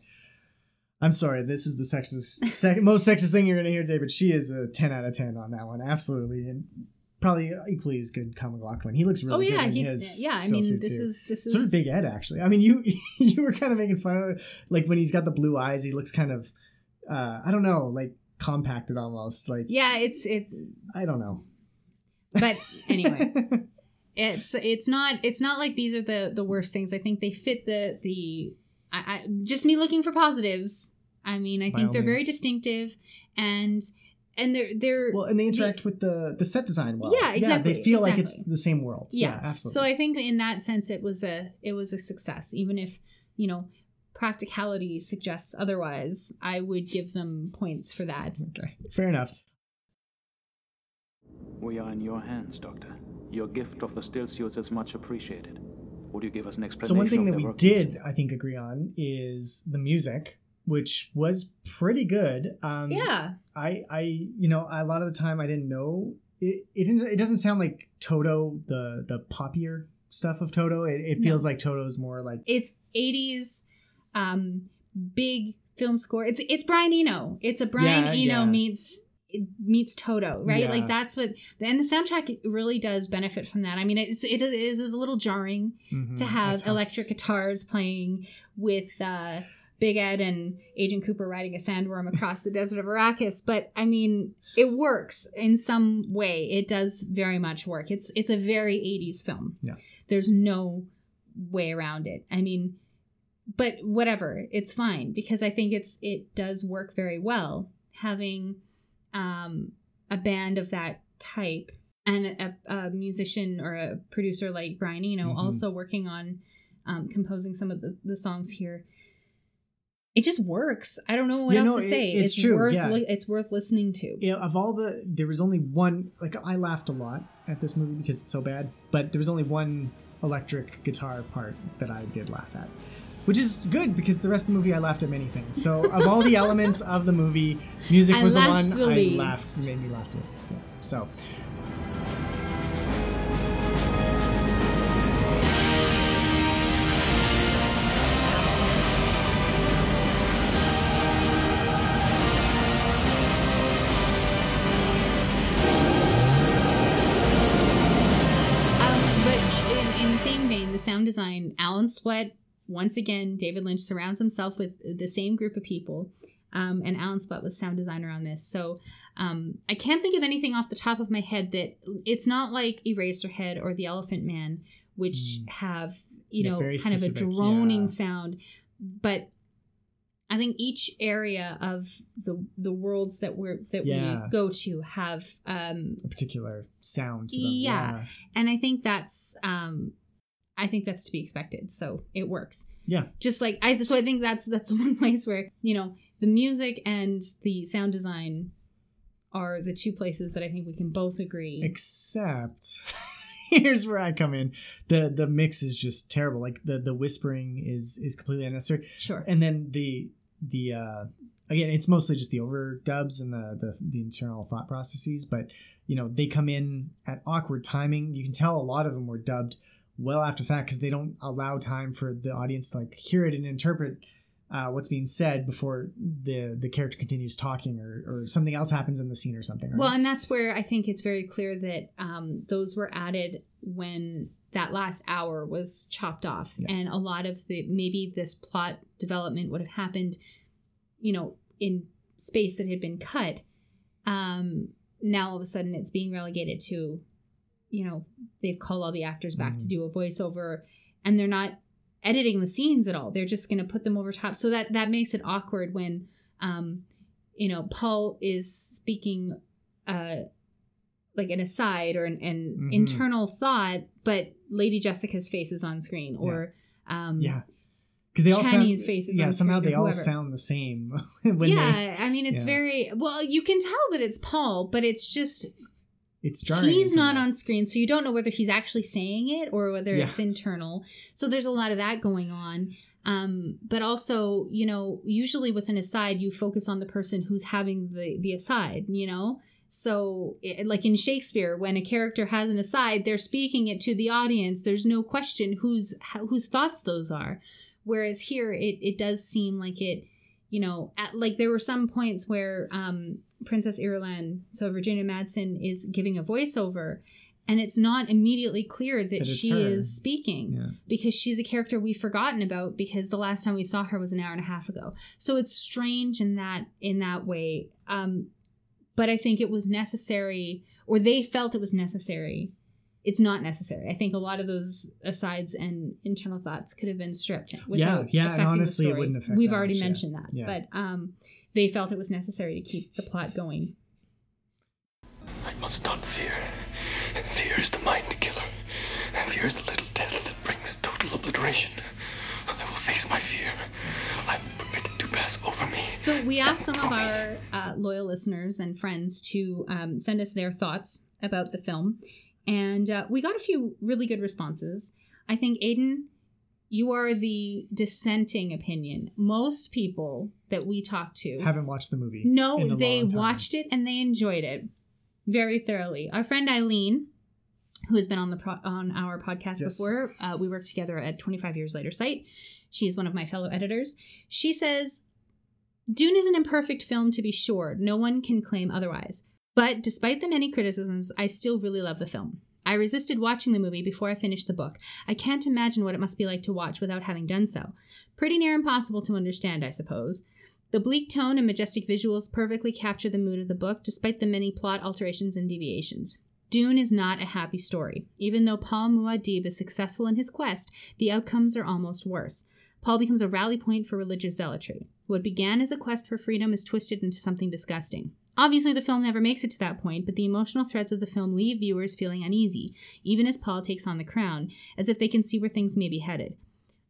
I'm sorry, this is the sexist, sec- most sexist thing you're gonna hear today, but she is a 10 out of 10 on that one, absolutely, and probably equally as good. Kyle MacLachlan. He looks oh really yeah, good in he, his yeah. I mean, this too. is this is So did Big Ed actually. I mean, you you were kind of making fun of it. like when he's got the blue eyes. He looks kind of, uh, I don't know, like compacted almost. Like yeah. It's it, I don't know. but anyway. it's it's not it's not like these are the the worst things. I think they fit the the I, I just me looking for positives. I mean, I By think they're very distinctive and and they're they're well, and they interact with the the set design well. Yeah, exactly, they feel like it's the same world. yeah. absolutely. So I think in that sense it was a it was a success even if, you know, practicality suggests otherwise. I would give them points for that. okay, fair enough. We are in your hands, Doctor. Your gift of the still suits is much appreciated. Would you give us an explanation? So one thing that we did, I think, agree on is the music, which was pretty good. Um, Yeah. I, I, you know, a lot of the time I didn't know it. It, didn't, it doesn't sound like Toto, the the poppier stuff of Toto. It, it feels like Toto's more like It's 80s um big film score. It's it's Brian Eno. It's a Brian Yeah, Eno yeah. meets meets Toto, right? Yeah. Like that's what and the soundtrack really does benefit from that. I mean, it's it is, is a little jarring mhm, to have electric guitars playing with uh Big Ed and Agent Cooper riding a sandworm across the desert of Arrakis, but I mean, it works in some way. It does very much work. It's it's a very 80s film. Yeah. There's no way around it. I mean, but whatever, it's fine because I think it's it does work very well having um a band of that type and a, a musician or a producer like Brian Eno Mhm. also also working on um, composing some of the, the songs here. It just works. I don't know what Yeah, else no, to it- say. it's true, worth yeah. li- it's worth listening to. Yeah, of all the, there was only one. Like I laughed a lot at this movie because it's so bad, but there was only one electric guitar part that I did laugh at, which is good because the rest of the movie I laughed at many things. So of all the elements of the movie, music I was the one the I laughed, made me laugh the least. Yes. So Alan Splet, once again, David Lynch surrounds himself with the same group of people. Um, and Alan Splet was sound designer on this. So um, I can't think of anything off the top of my head that it's not like Eraserhead or The Elephant Man, which Mm. have, you Yeah, know, kind of a droning yeah. sound. But I think each area of the the worlds that we're that Yeah. we go to have um, a particular sound to them. Yeah. and I think that's um I think that's to be expected. So it works. Yeah. Just like I so I think that's that's one place where, you know, the music and the sound design are the two places that I think we can both agree. Except here's where I come in. The the mix is just terrible. Like the the whispering is is completely unnecessary. sure. And then the the uh again it's mostly just the overdubs and the, the the internal thought processes, but you know, they come in at awkward timing. You can tell a lot of them were dubbed well after the fact because they don't allow time for the audience to like hear it and interpret uh, what's being said before the the character continues talking or, or something else happens in the scene or something. Right? Well, and that's where I think it's very clear that um, those were added when that last hour was chopped off, Yeah. and a lot of the maybe this plot development would have happened, you know, in space that had been cut. Um, now all of a sudden it's being relegated to, you know, they've called all the actors back to Mhm. do a voiceover, and they're not editing the scenes at all. They're just going to put them over top, so that that makes it awkward when. Um, you know, Paul is speaking uh like an aside or an, an Mhm. internal thought, but Lady Jessica's face is on screen or um yeah. Because they all sound, Chinese faces yeah, somehow they all sound the same. when yeah, I mean it's yeah. very well, you can tell that it's Paul, but it's just they, it's jarring. he's not on screen, so you don't know whether he's actually saying it or whether Yeah. it's internal. So there's a lot of that going on. Um, but also, you know, usually with an aside, you focus on the person who's having the the aside. You know, so it, like in Shakespeare, when a character has an aside, they're speaking it to the audience. There's no question whose whose thoughts those are. Whereas here, it it does seem like it. You know, at, like there were some points where um, Princess Irulan, so Virginia Madsen, is giving a voiceover, and it's not immediately clear that, That she her. is speaking Yeah. because she's a character we've forgotten about because the last time we saw her was an hour and a half ago. So it's strange in that in that way. Um, but I think it was necessary, or they felt it was necessary. It's not necessary. I think a lot of those asides and internal thoughts could have been stripped. Without yeah, the honestly, it wouldn't affect We've already much, yeah. mentioned that, Yeah. but um, they felt it was necessary to keep the plot going. I must not fear. Fear is the mind killer. Fear is the little death that brings total obliteration. I will face my fear. I will permit it to pass over me. So we asked some of our uh, loyal listeners and friends to um, send us their thoughts about the film, and uh, we got a few really good responses. I think Aiden, you are the dissenting opinion. Most people that we talked to Haven't watched the movie. no, they watched it and they enjoyed it very thoroughly. Our friend Eileen, who has been on the pro- on our podcast Yes. before, uh, we worked together at 25 Years Later site. She is one of my fellow editors. She says, Dune is an imperfect film to be sure. No one can claim otherwise. But despite the many criticisms, I still really love the film. I resisted watching the movie before I finished the book. I can't imagine what it must be like to watch without having done so. Pretty near impossible to understand, I suppose. The bleak tone and majestic visuals perfectly capture the mood of the book, despite the many plot alterations and deviations. Dune is not a happy story. Even though Paul Muad'Dib is successful in his quest, the outcomes are almost worse. Paul becomes a rally point for religious zealotry. What began as a quest for freedom is twisted into something disgusting. Obviously, the film never makes it to that point, but the emotional threads of the film leave viewers feeling uneasy, even as Paul takes on the crown, as if they can see where things may be headed.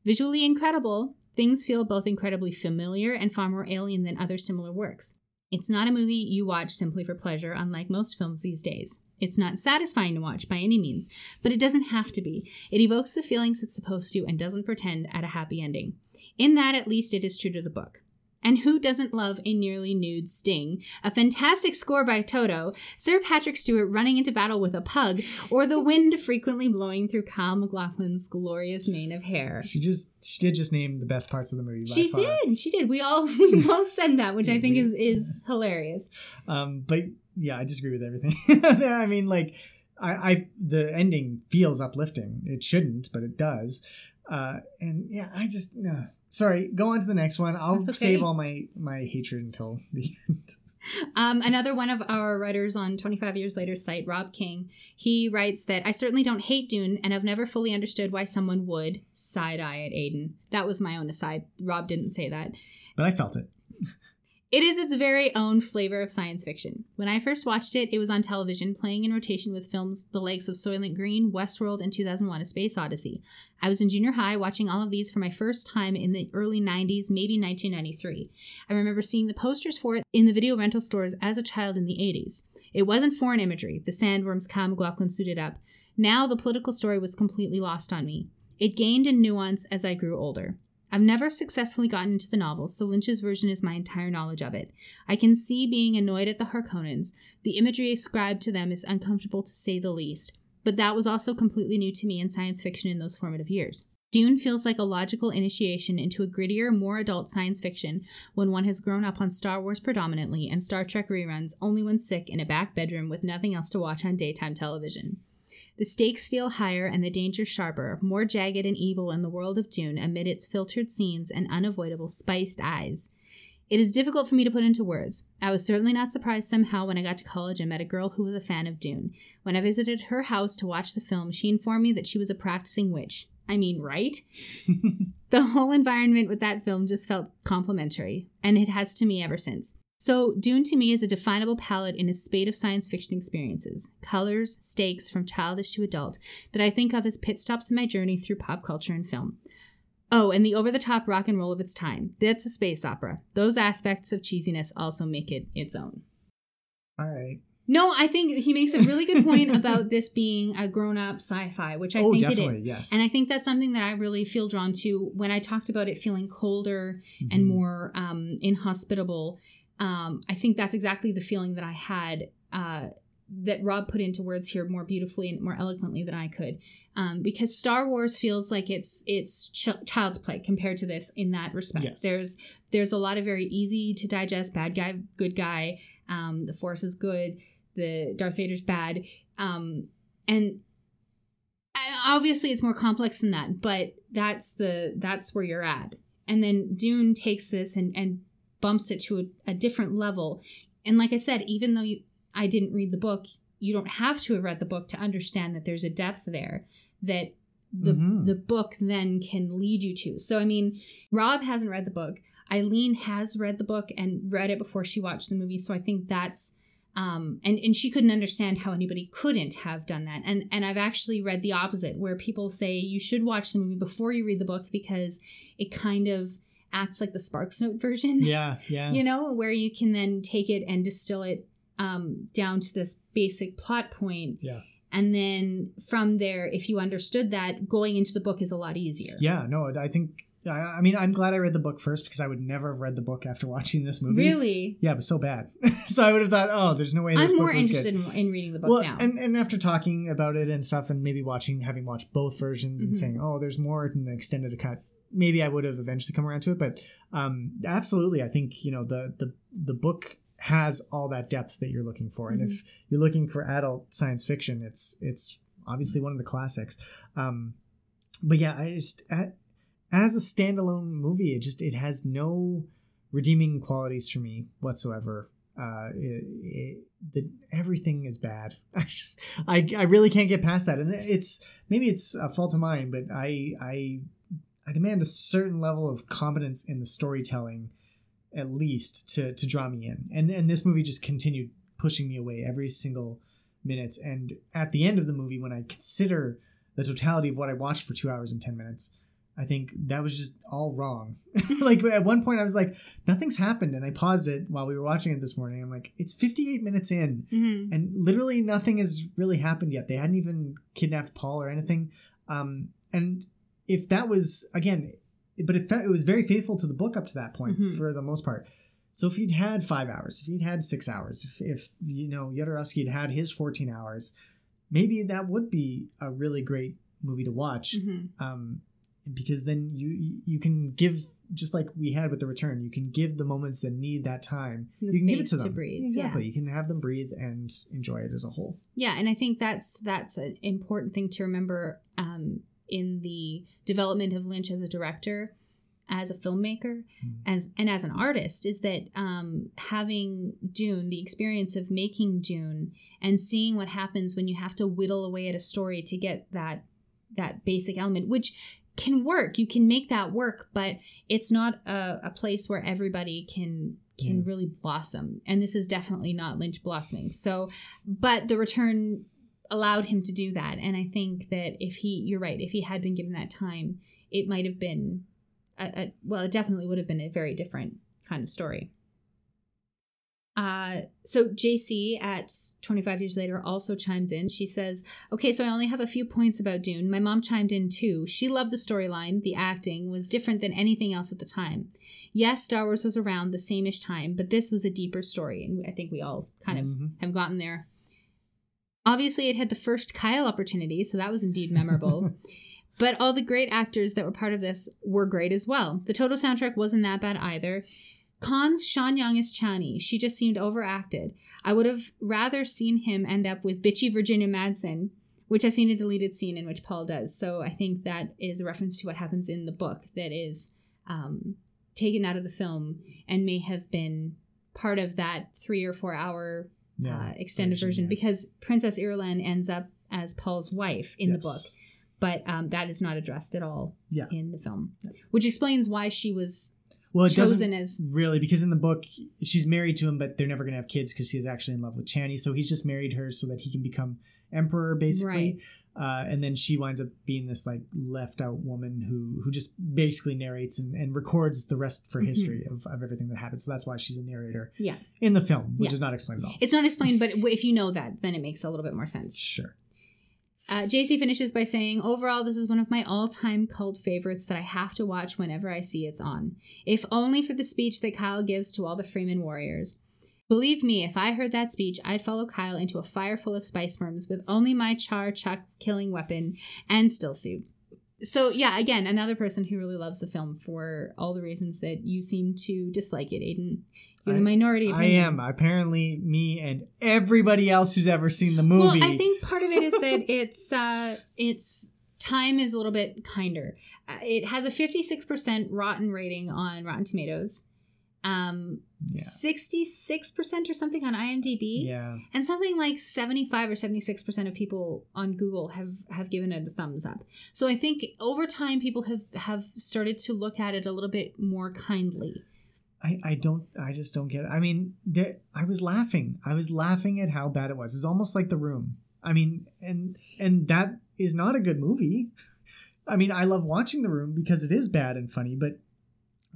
Visually incredible, things feel both incredibly familiar and far more alien than other similar works. It's not a movie you watch simply for pleasure, unlike most films these days. It's not satisfying to watch by any means, but it doesn't have to be. It evokes the feelings it's supposed to and doesn't pretend at a happy ending. In that, at least, it is true to the book. And who doesn't love a nearly nude Sting, a fantastic score by Toto, Sir Patrick Stewart running into battle with a pug, or the wind frequently blowing through Kyle MacLachlan's glorious mane of hair? She just she did just name the best parts of the movie. She far. did. She did. We all we both said that, which I think is is hilarious. Um, but yeah, I disagree with everything. I mean, like, I, I the ending feels uplifting. It shouldn't, but it does. Uh, and yeah, I just no. Sorry, go on to the next one. I'll okay. save all my my hatred until the end. Um, another one of our writers on 25 Years Later site, Rob King, he writes that I certainly don't hate Dune and I've never fully understood why someone would side eye at Aiden. That was my own aside. Rob didn't say that. But I felt it. It is its very own flavor of science fiction. When I first watched it, it was on television, playing in rotation with films The Lakes of Soylent Green, Westworld, and 2001 A Space Odyssey. I was in junior high watching all of these for my first time in the early 90s, maybe 1993. I remember seeing the posters for it in the video rental stores as a child in the 80s. It wasn't foreign imagery, the sandworms Kyle MacLachlan suited up. Now the political story was completely lost on me. It gained in nuance as I grew older. I've never successfully gotten into the novels, so Lynch's version is my entire knowledge of it. I can see being annoyed at the Harkonnens. The imagery ascribed to them is uncomfortable to say the least, but that was also completely new to me in science fiction in those formative years. Dune feels like a logical initiation into a grittier, more adult science fiction when one has grown up on Star Wars predominantly and Star Trek reruns only when sick in a back bedroom with nothing else to watch on daytime television. The stakes feel higher and the danger sharper, more jagged and evil in the world of Dune amid its filtered scenes and unavoidable spiced eyes. It is difficult for me to put into words. I was certainly not surprised somehow when I got to college and met a girl who was a fan of Dune. When I visited her house to watch the film, she informed me that she was a practicing witch. I mean, right? the whole environment with that film just felt complimentary, and it has to me ever since. So, Dune to me is a definable palette in a spate of science fiction experiences, colors, stakes from childish to adult, that I think of as pit stops in my journey through pop culture and film. Oh, and the over the top rock and roll of its time. That's a space opera. Those aspects of cheesiness also make it its own. All right. No, I think he makes a really good point about this being a grown up sci fi, which I oh, think it is. yes. And I think that's something that I really feel drawn to when I talked about it feeling colder and Mhm. more um, inhospitable. Um, I think that's exactly the feeling that I had uh, that Rob put into words here more beautifully and more eloquently than I could. Um, because Star Wars feels like it's it's ch- child's play compared to this in that respect. Yes. There's there's a lot of very easy to digest bad guy, good guy. Um, the Force is good. The Darth Vader's bad. Um, and obviously it's more complex than that but that's the that's where you're at and then dune takes this and and bumps it to a, a different level and like i said even though you i didn't read the book you don't have to have read the book to understand that there's a depth there that the Mhm. the book then can lead you to so i mean rob hasn't read the book eileen has read the book and read it before she watched the movie so i think that's um, and and she couldn't understand how anybody couldn't have done that. And and I've actually read the opposite, where people say you should watch the movie before you read the book because it kind of acts like the Sparks Note version. yeah, yeah. you know, where you can then take it and distill it um, down to this basic plot point. Yeah. And then from there, if you understood that, going into the book is a lot easier. Yeah, no, I think. I, I mean, I'm glad I read the book first because I would never have read the book after watching this movie. Really? Yeah, it was so bad. so I would have thought, oh, there's no way. This I'm book more was interested in, in reading the book Well, now. and and after talking about it and stuff, and maybe watching, having watched both versions and Mhm. saying, oh, there's more in the extended cut. Maybe I would have eventually come around to it, but um, absolutely, I think you know the the the book has all that depth that you're looking for, and if you're looking for adult science fiction, it's it's obviously one of the classics. Um, but yeah, I just as a standalone movie, it just it has no redeeming qualities for me whatsoever. Uh, it, it, the everything is bad. I just I I really can't get past that, and it's maybe it's a fault of mine, but I I I demand a certain level of competence in the storytelling, at least to to draw me in, and and this movie just continued pushing me away every single minute, and at the end of the movie, when I consider the totality of what I watched for two hours and ten minutes. I think that was just all wrong. like at one point, I was like, "Nothing's happened," and I paused it while we were watching it this morning. I'm like, "It's 58 minutes in, Mhm. and literally nothing has really happened yet. They hadn't even kidnapped Paul or anything. Um, and if that was again, but it, it was very faithful to the book up to that point Mhm. for the most part. So if he'd had five hours, if he'd had six hours, if, if you know Jodorowsky had had his 14 hours, maybe that would be a really great movie to watch. Mhm. Um, because then you you can give just like we had with the return you can give the moments that need that time you can give it to space to them breathe, exactly yeah. you can have them breathe and enjoy it as a whole Yeah, and I think that's that's an important thing to remember um, in the development of Lynch as a director, as a filmmaker, as and as an artist, is that um, having Dune, the experience of making Dune, and seeing what happens when you have to whittle away at a story to get that that basic element, which can work. You can make that work, but it's not a, a place where everybody can can Yeah. really blossom. And this is definitely not Lynch blossoming. So, but the return allowed him to do that. And I think that if he, you're right, if he had been given that time, it might have been, a, a, well, it definitely would have been a very different kind of story. Uh, so JC at 25 years later also chimes in. She says, Okay, so I only have a few points about Dune. My mom chimed in too. She loved the storyline. The acting was different than anything else at the time. Yes, Star Wars was around the same ish time, but this was a deeper story. And I think we all kind of Mhm. have gotten there. Obviously, it had the first Kyle opportunity, so that was indeed memorable. but all the great actors that were part of this were great as well. The Toto soundtrack wasn't that bad either. Khan's Sean Young as Chani. She just seemed overacted. I would have rather seen him end up with bitchy Virginia Madsen, which I've seen a deleted scene in which Paul does. So I think that is a reference to what happens in the book that is um, taken out of the film and may have been part of that three or four hour Yeah, uh, extended version, because Princess Irulan ends up as Paul's wife in the book, but um, that is not addressed at all Yeah. in the film, which explains why she was well it chosen doesn't as really because in the book she's married to him but they're never going to have kids because she's actually in love with Chani so he's just married her so that he can become emperor basically uh, and then she winds up being this like left out woman who who just basically narrates and, and records the rest for Mhm. history of, of everything that happens so that's why she's a narrator yeah. in the film which Yeah. is not explained at all It's not explained, but if you know that, then it makes a little bit more sense. sure Uh, JC finishes by saying, Overall, this is one of my all time cult favorites that I have to watch whenever I see it's on. If only for the speech that Kyle gives to all the Fremen warriors. Believe me, if I heard that speech, I'd follow Kyle into a fire full of spice worms with only my char chuck killing weapon and still suit. So, yeah, again, another person who really loves the film for all the reasons that you seem to dislike it, Aiden. You're the minority I am apparently me and everybody else who's ever seen the movie Well, I think part of it is that it's uh, it's time is a little bit kinder. Uh, it has a fifty six percent rotten rating on Rotten Tomatoes, um, yeah sixty six percent or something on IMDb, yeah and something like seventy five or seventy six percent of people on Google have have given it a thumbs up. So I think over time people have have started to look at it a little bit more kindly. I, I don't I just don't get it. I mean, there, I was laughing. I was laughing at how bad it was. It's almost like The Room. I mean, and and that is not a good movie. I mean, I love watching The Room because it is bad and funny, but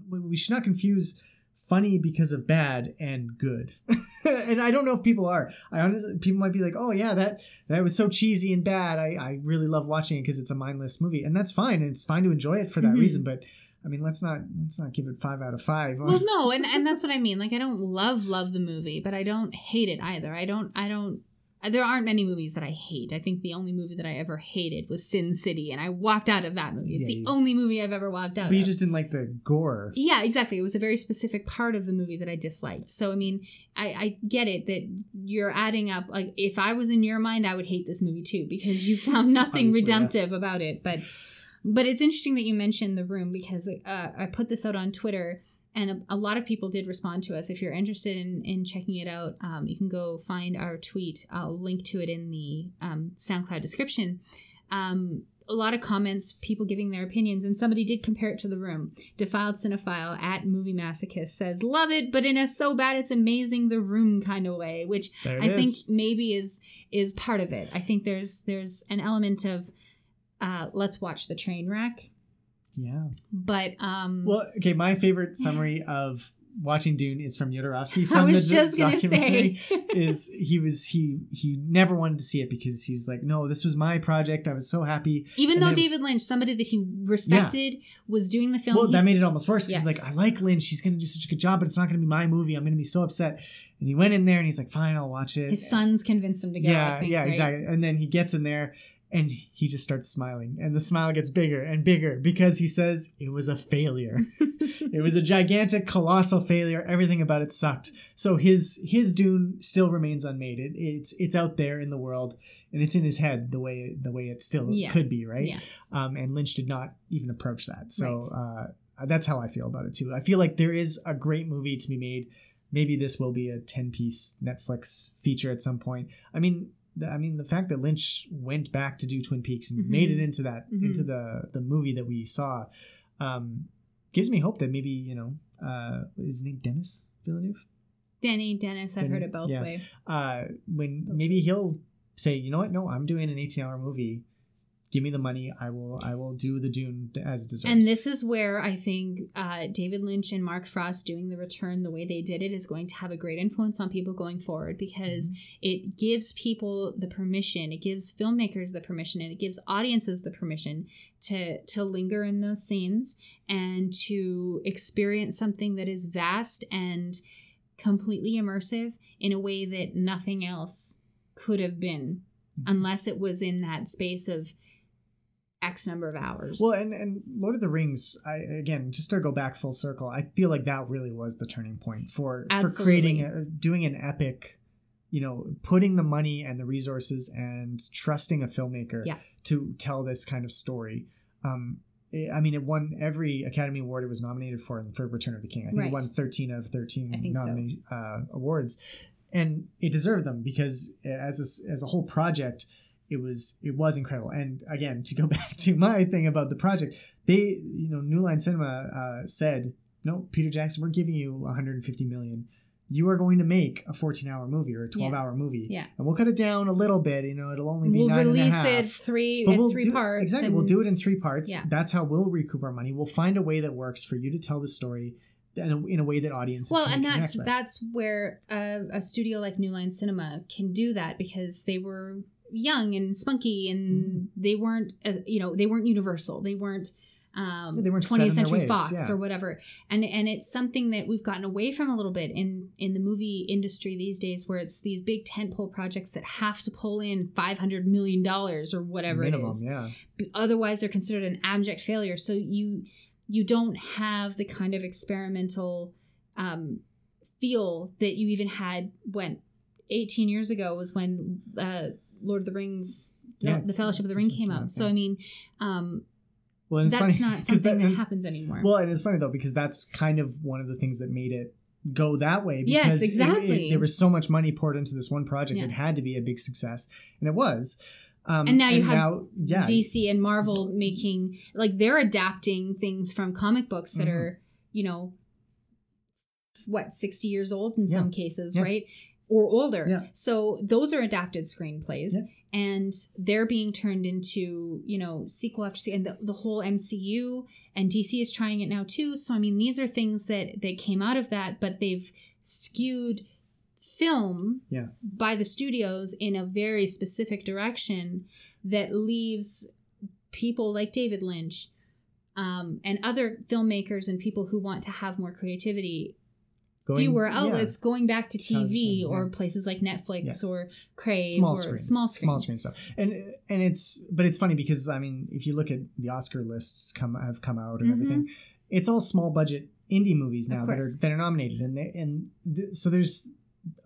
we should not confuse funny because of bad and good. and I don't know if people are. I honestly people might be like, "Oh yeah, that that was so cheesy and bad. I I really love watching it because it's a mindless movie." And that's fine. And it's fine to enjoy it for that Mhm. reason, but I mean, let's not let's not give it 5 out of 5. well no and, and that's what i mean like i don't love love the movie but i don't hate it either i don't i don't there aren't many movies that i hate. I think the only movie that i ever hated was sin city and i walked out of that movie. It's Yeah, the you- only movie i've ever walked out But you of. just didn't like the gore. yeah exactly. It was a very specific part of the movie that i disliked. So i mean I, I get it that you're adding up like if i was in your mind i would hate this movie too because you found nothing yeah. redemptive about it. But but it's interesting that you mentioned the room because uh, i put this out on twitter and a, a lot of people did respond to us. If you're interested in, in checking it out um, you can go find our tweet. I'll link to it in the um, soundcloud description. Um, a lot of comments people giving their opinions and somebody did compare it to the room. Defiled cinephile at movie masochist says love it but in a so bad it's amazing the room kind of way which i think maybe is is part of it. I think there's there's an element of uh, let's watch the train wreck Yeah. but um Well, okay, my favorite summary of watching Dune is from Jodorowsky i from was the just gonna say is he was he he never wanted to see it because he was like, no, this was my project. I was so happy. even And though it was- david lynch somebody that he respected was doing the film Well, he- that made it almost worse Yes. like I like Lynch. He's gonna do such a good job, but it's not gonna be my movie. I'm gonna be so upset. And he went in there and he's like, fine, I'll watch it. his sons convinced him to go I yeah, think, yeah, right? exactly. And then he gets in there and he just starts smiling and the smile gets bigger and bigger because he says it was a failure. It was a gigantic colossal failure. Everything about it sucked. So his his dune still remains unmade it, it's it's out there in the world and it's in his head the way the way it still Yeah. could be right? Yeah. um and lynch did not even approach that. So Right. uh that's how i feel about it too. I feel like there is a great movie to be made. Maybe this will be a 10 piece netflix feature at some point. I mean I mean, the fact that Lynch went back to do Twin Peaks and Mhm. made it into that Mhm. into the the movie that we saw, um, gives me hope that maybe you know, uh, is his name Dennis Villeneuve? Denny, Dennis, I've heard it both yeah. way. Uh, when maybe he'll say, you know what? No, I'm doing an 18 hour movie. Give me the money. I will. I will do the Dune as it deserves. And this is where I think uh, David Lynch and Mark Frost doing the return the way they did it is going to have a great influence on people going forward because it gives people the permission, it gives filmmakers the permission, and it gives audiences the permission to to linger in those scenes and to experience something that is vast and completely immersive in a way that nothing else could have been Mm-hmm. unless it was in that space of X number of hours. Well, and and Lord of the Rings, I again just to go back full circle, I feel like that really was the turning point for for creating a, doing an epic, you know, putting the money and the resources and trusting a filmmaker Yeah. to tell this kind of story. Um, it- I mean, it won every Academy Award it was nominated for in- for Return of the King. I think Right. it won thirteen out of thirteen I think so. uh, awards, and it deserved them because as a, as a whole project, it was it was incredible. And again, to go back to my thing about the project, they you know New Line Cinema uh, said, no, Peter Jackson, we're giving you 150 million. You are going to make a 14 hour movie or a 12 Yeah. hour movie, Yeah. and we'll cut it down a little bit. You know, it'll only be we'll nine and a release it three But in we'll three do- parts. Exactly, and- we'll do it in three parts. Yeah. That's how we'll recoup our money. We'll find a way that works for you to tell the story in a, in a way that audiences Well, can and that's with. that's where a, a studio like New Line Cinema can do that because they were young and spunky and Mm-hmm. they weren't as you know they weren't Universal. They weren't. Um, they weren't 20th Century ways, Fox yeah. or whatever, and and it's something that we've gotten away from a little bit in in the movie industry these days, where it's these big tentpole projects that have to pull in five hundred million dollars or whatever minimum, it is. yeah. otherwise they're considered an abject failure so you you don't have the kind of experimental um, feel that you even had when 18 years ago was when uh, lord of the rings the, Yeah. the fellowship of the ring came out so i mean um, Well, and it's that's funny not something that, and- happens anymore Well, and it's funny though because that's kind of one of the things that made it go that way. Yes, Because it- it- exactly. there was so much money poured into this one project; Yeah. it had to be a big success, and it was. Um, And now you have yeah, dc and marvel making like they're adapting things from comic books that Mhm. are you know what 60 years old in Yeah. some cases right or older Yeah. so those are adapted screenplays Yeah. and they're being turned into you know sequel after sequel and the, the whole mcu and dc is trying it now too so i mean these are things that that came out of that but they've skewed film Yeah. by the studios in a very specific direction that leaves people like David Lynch um, and other filmmakers and people who want to have more creativity, going- fewer yeah. outlets going back to TV Television, or places like Netflix Yeah. or Crave small or screen, small screen. small screen stuff. And and it's but it's funny because I mean, if you look at the Oscar lists come have come out and Mhm. everything, it's all small budget indie movies now that are that are nominated, and they, and th- so there's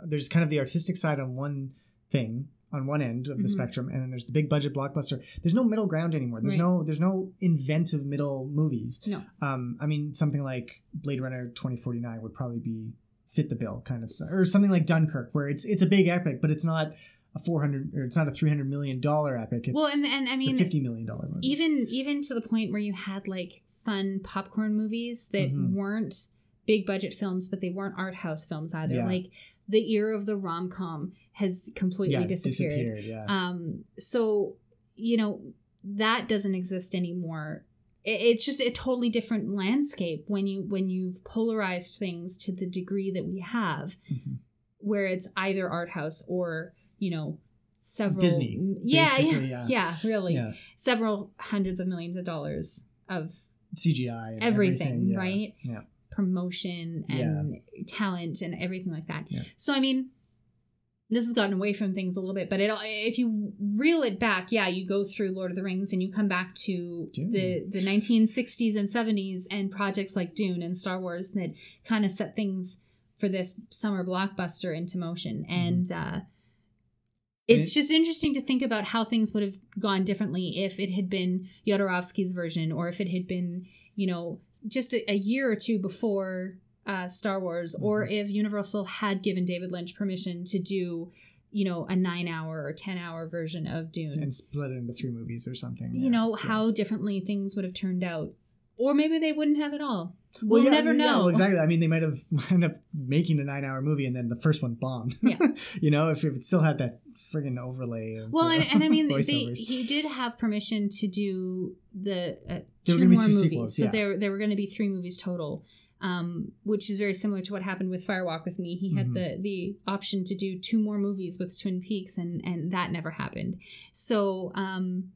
there's kind of the artistic side on one thing on one end of the Mhm. spectrum, and then there's the big budget blockbuster. There's no middle ground anymore. There's Right. no there's no inventive middle movies. No. Um, I mean, something like Blade Runner 2049 would probably be fit the bill, kind of, or something like Dunkirk, where it's it's a big epic, but it's not a 400 or it's not a 300 million dollar epic. It's, well, and and I it's mean, a 50 million dollar movie. even even to the point where you had like fun popcorn movies that Mhm. weren't big budget films but they weren't art house films either Yeah. like the era of the rom-com has completely yeah, disappeared, Yeah. um so you know that doesn't exist anymore It- it's just a totally different landscape when you when you've polarized things to the degree that we have Mhm. where it's either art house or you know several Disney, yeah yeah, yeah. yeah really yeah. several hundreds of millions of dollars of CGI. And everything, yeah. right? Yeah. Promotion and talent and everything like that. Yeah. So I mean, this has gotten away from things a little bit, but it if you reel it back, yeah, you go through Lord of the Rings and you come back to Dune. the the 1960s and 70s and projects like Dune and Star Wars that kind of set things for this summer blockbuster into motion. And uh it's just interesting to think about how things would have gone differently if it had been Jodorowsky's version or if it had been, you know, just a, a year or two before uh, Star Wars, or if Universal had given David Lynch permission to do, you know, a nine hour or 10 hour version of Dune. and split it into three movies or something. you yeah. know, Yeah. how differently things would have turned out. Or maybe they wouldn't have at all. We'll yeah, never yeah, know. well, exactly. I mean, they might have wound up making a nine-hour movie, and then the first one bombed. Yeah. you know, if, if it still had that friggin' overlay. Of, Well, and, and I mean, they, he did have permission to do the uh, two were gonna be more two movies. sequels, so yeah. there there were going to be three movies total, um, which is very similar to what happened with Fire Walk with Me. He had Mhm. the the option to do two more movies with Twin Peaks, and and that never happened. So. Um,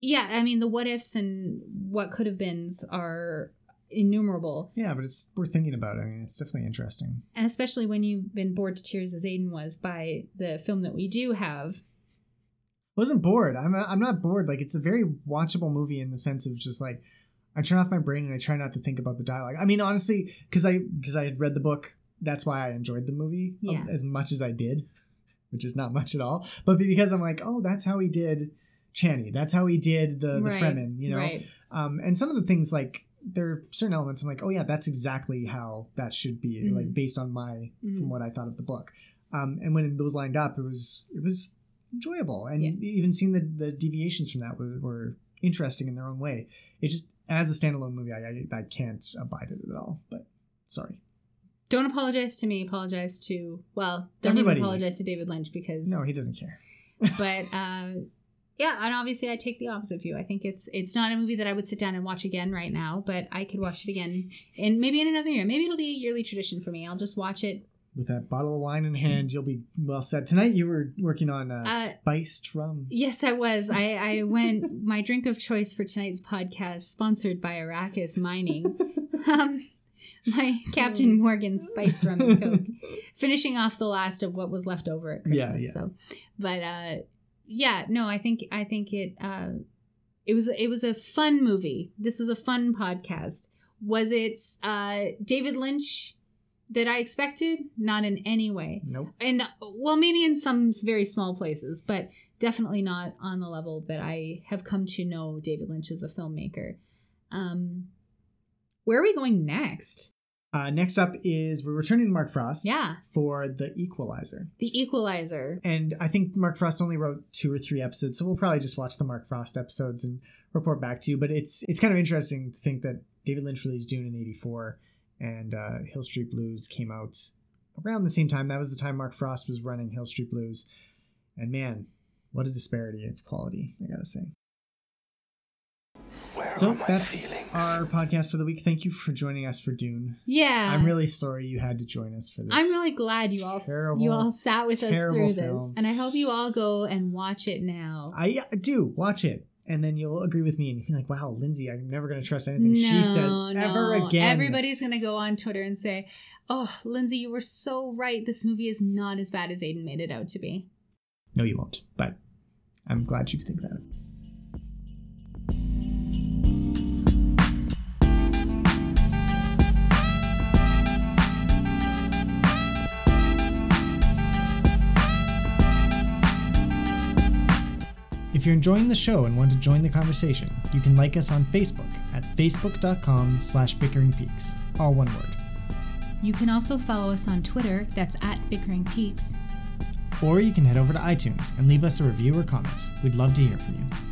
yeah, I mean the what ifs and what could have beens are innumerable, yeah, but it's worth thinking about. I mean, it's definitely interesting. and especially when you've been bored to tears as Aiden was by the film that we do have. I wasn't bored. I'm I'm not bored. Like it's a very watchable movie in the sense of just like I turn off my brain and I try not to think about the dialogue. I mean, honestly, because I because I had read the book, that's why I enjoyed the movie um, Yeah. as much as I did, which is not much at all. But because I'm like, oh, that's how he did Chani. That's how he did the the Right, Fremen. You know, right? um, and some of the things like there are certain elements I'm like, oh yeah, that's exactly how that should be, Mhm. like based on my Mhm. from what I thought of the book. Um, and when those lined up, it was it was enjoyable, and Yeah. even seeing the the deviations from that were, were interesting in their own way. It just as a standalone movie, I I, I can't abide it at all. But sorry, Don't apologize to me. Apologize to well, don't Everybody. even apologize to David Lynch because no, he doesn't care. but uh, yeah, and obviously I take the opposite view. I think it's it's not a movie that I would sit down and watch again right now, but I could watch it again and maybe in another year. Maybe it'll be a yearly tradition for me. I'll just watch it. With that bottle of wine in hand, you'll be well set. Tonight you were working on uh, Uh, spiced rum. Yes, I was. I, I went my drink of choice for tonight's podcast, sponsored by Arrakis Mining. um, my Captain Morgan spiced rum and coke, finishing off the last of what was left over at Yeah, Christmas. yeah. So, but uh, yeah, no, I think I think it uh, it was it was a fun movie. This was a fun podcast. Was it uh, David Lynch that I expected? Not in any way Nope. and well maybe in some very small places but definitely not on the level that i have come to know david lynch as a filmmaker um where are we going next Uh, next up is we're returning to Mark Frost. yeah For the Equalizer. the equalizer And I think Mark Frost only wrote two or three episodes, so we'll probably just watch the Mark Frost episodes and report back to you. But it's it's kind of interesting to think that David Lynch released Dune in '84, and uh, Hill Street Blues came out around the same time. That was the time Mark Frost was running Hill Street Blues, and man, what a disparity of quality! I gotta say. Where So that's feelings? our podcast for the week. Thank you for joining us for Dune. yeah I'm really sorry you had to join us for this. I'm really glad you all terrible, you all sat with us terrible through this, and I hope you all go and watch it now. I I do watch it, and then you'll agree with me, and you'll be like, "Wow, Lindsay, I'm never going to trust anything she says ever no. again." Everybody's gonna go on Twitter and say, "Oh, Lindsay, you were so right. This movie is not as bad as Aiden made it out to be." No, you won't. But I'm glad you think that. You're enjoying the show and want to join the conversation, you can like us on Facebook at facebook.com slash bickeringpeaks, all one word. You can also follow us on Twitter. That's at Bickering Peaks. Or you can head over to iTunes and leave us a review or comment. We'd love to hear from you.